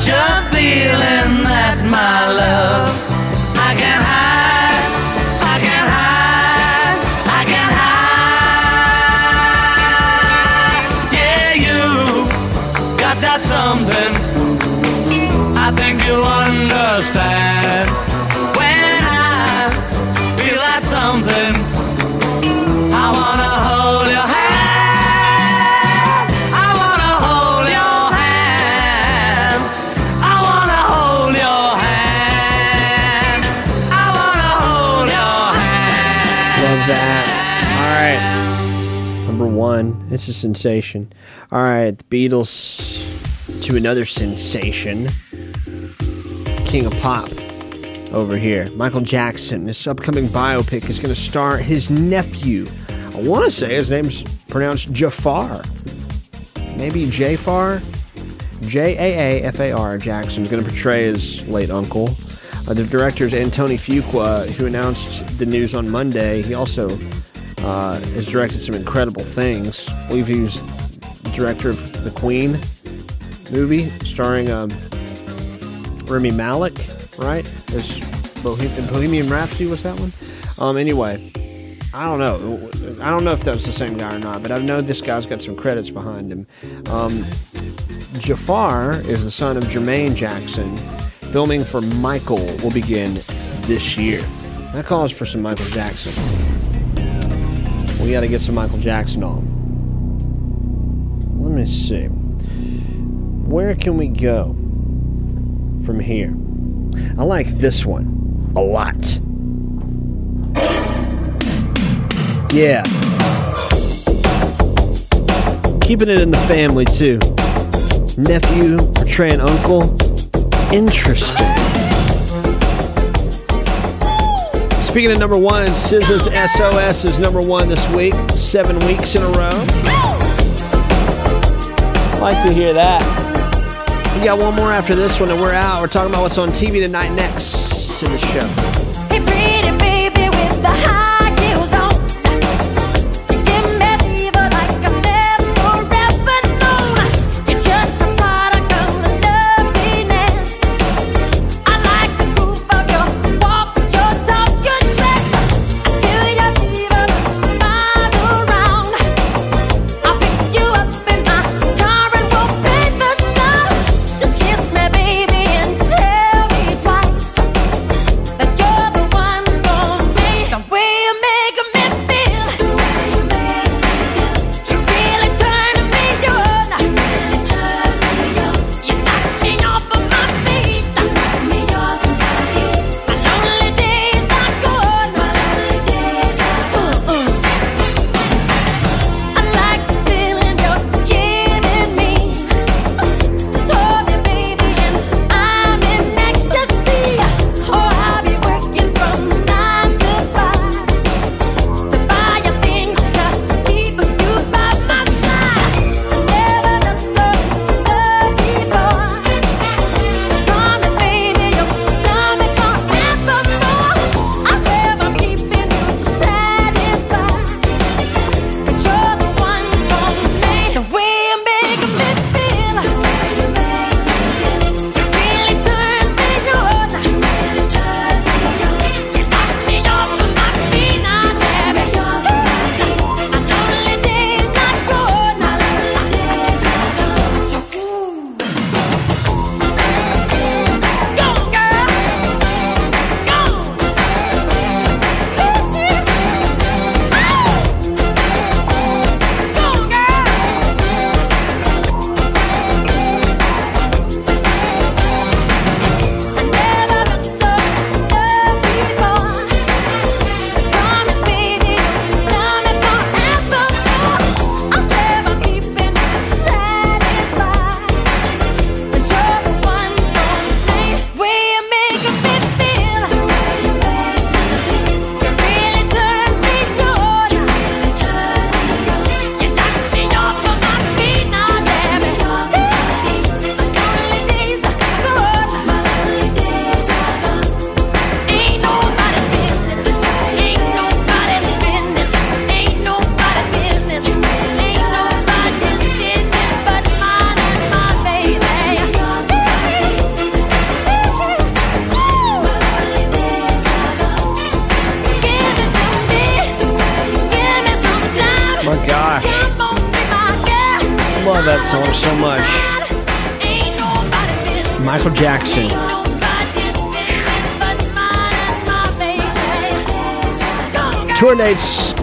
such a feeling that my love I can hide, I can hide, I can hide. Yeah, you got that something. I think you'll understand It's a sensation. All right. The Beatles to another sensation. King of Pop over here. Michael Jackson. This upcoming biopic is going to star his nephew. I want to say his name's pronounced Jafar. Maybe Jafar? J A A F A R. Jackson's going to portray his late uncle. Uh, the director is Antoine Fuqua, who announced the news on Monday. He also uh, has directed some incredible things. I believe he was director of the Queen movie, starring um, Rami Malek, right? Bohem- Bohemian Rhapsody was that one? Um, anyway, I don't know. I don't know if that was the same guy or not, but I know this guy's got some credits behind him. Um, Jaafar is the son of Jermaine Jackson. Filming for Michael will begin this year. That calls for some Michael Jackson. We got to get some Michael Jackson on. Let me see. Where can we go from here? I like this one a lot. Yeah. Keeping it in the family, too. Nephew portraying uncle. Interesting. Speaking of number one, SZA's SOS is number one this week, seven weeks in a row. Like to hear that. We got one more after this one, and we're out. We're talking about what's on TV tonight next to the show.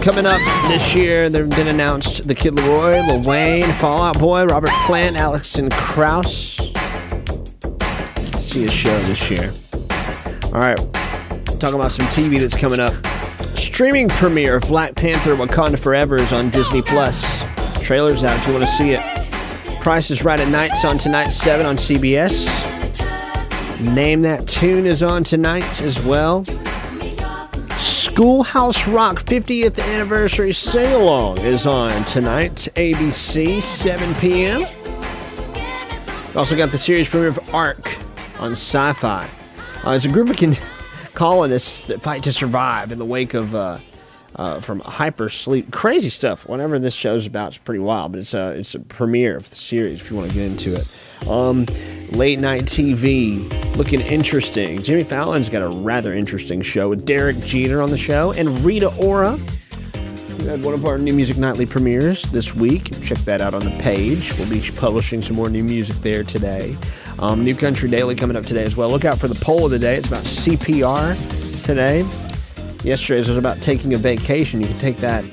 Coming up this year. They've been announced. The Kid LAROI, Lil Wayne, Fall Out Boy, Robert Plant, Alison Krauss. See a show this year. All right, talking about some TV that's coming up. Streaming premiere of Black Panther: Wakanda Forever is on Disney Plus. Trailers out if you want to see it. Price is Right at Night's on tonight, 7 on CBS. Name That Tune is on tonight as well. Schoolhouse Rock 50th Anniversary Sing Along is on tonight, ABC, 7 p.m. Also got the series premiere of Ark on Syfy. Uh, it's a group of con- [laughs] colonists that fight to survive in the wake of. Uh, uh, from hypersleep, crazy stuff. Whatever this show's about, it's pretty wild. But it's a it's a premiere of the series if you want to get into it. Um, late night TV looking interesting. Jimmy Fallon's got a rather interesting show with Derek Jeter on the show and Rita Ora. We had one of our new music nightly premieres this week. Check that out on the page. We'll be publishing some more new music there today. Um, new Country Daily coming up today as well. Look out for the poll of the day. It's about CPR today. Yesterday's was about taking a vacation. You can take that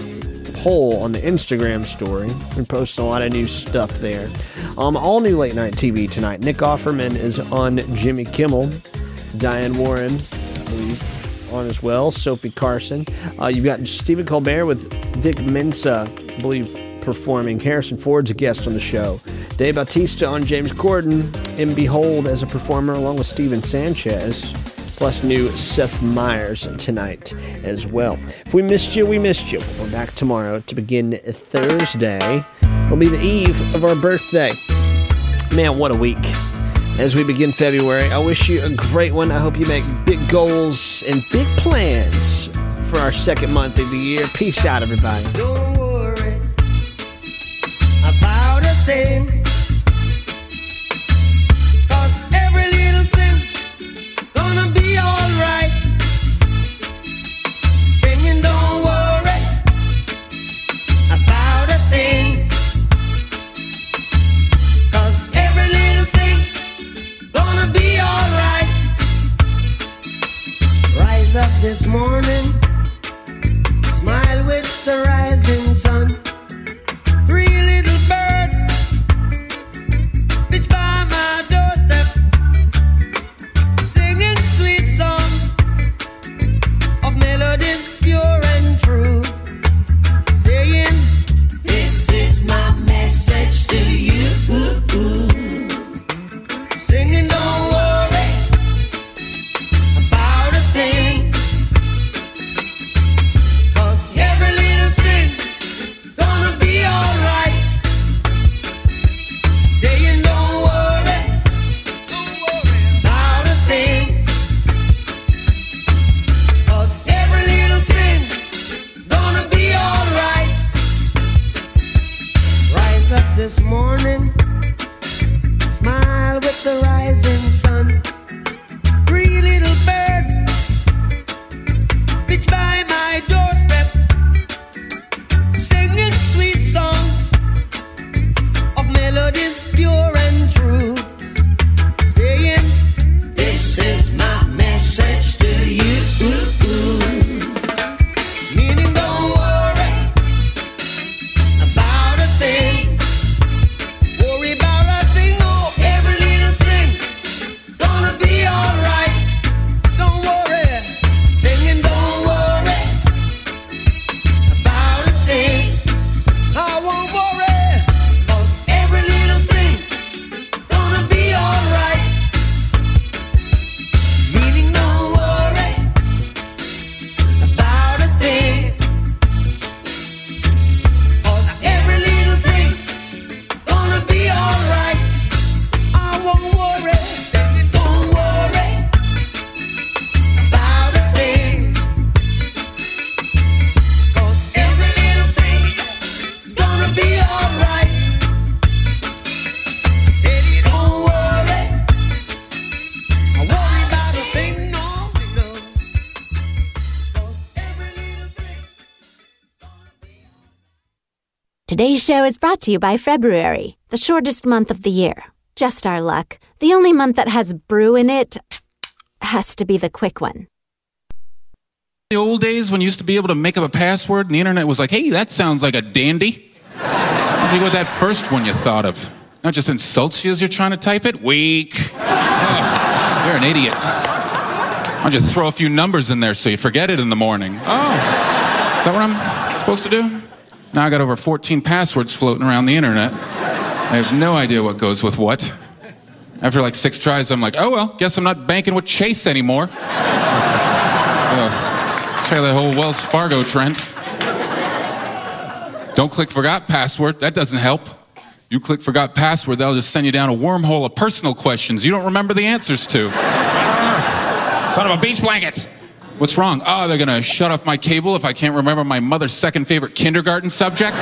poll on the Instagram story and post a lot of new stuff there. Um, all new late night TV tonight. Nick Offerman is on Jimmy Kimmel. Diane Warren, I believe, on as well. Sofia Carson. Uh, you've got Stephen Colbert with Vic Mensa, I believe, performing. Harrison Ford's a guest on the show. Dave Bautista on James Corden. And Behold as a performer along with Steven Sanchez plus new Seth Meyers tonight as well. If we missed you, we missed you. We're back tomorrow to begin Thursday. It'll be the eve of our birthday. Man, what a week. As we begin February, I wish you a great one. I hope you make big goals and big plans for our second month of the year. Peace out, everybody. Don't worry about a thing. Show is brought to you by February, the shortest month of the year. Just our luck. The only month that has brew in it has to be the quick one. The old days when you used to be able to make up a password and the internet was like, hey, that sounds like a dandy. What go with that first one you thought of? Not just insults you as you're trying to type it? Weak. Oh, [laughs] you're an idiot. Why don't you throw a few numbers in there so you forget it in the morning? Oh, is that what I'm supposed to do? Now I got over 14 passwords floating around the internet. I have no idea what goes with what. After like six tries, I'm like, oh well, guess I'm not banking with Chase anymore. [laughs] Uh, try that whole Wells Fargo trend. Don't click forgot password. That doesn't help. You click forgot password, they'll just send you down a wormhole of personal questions you don't remember the answers to. [laughs] Son of a beach blanket. What's wrong? Oh, they're gonna shut off my cable if I can't remember my mother's second favorite kindergarten subject?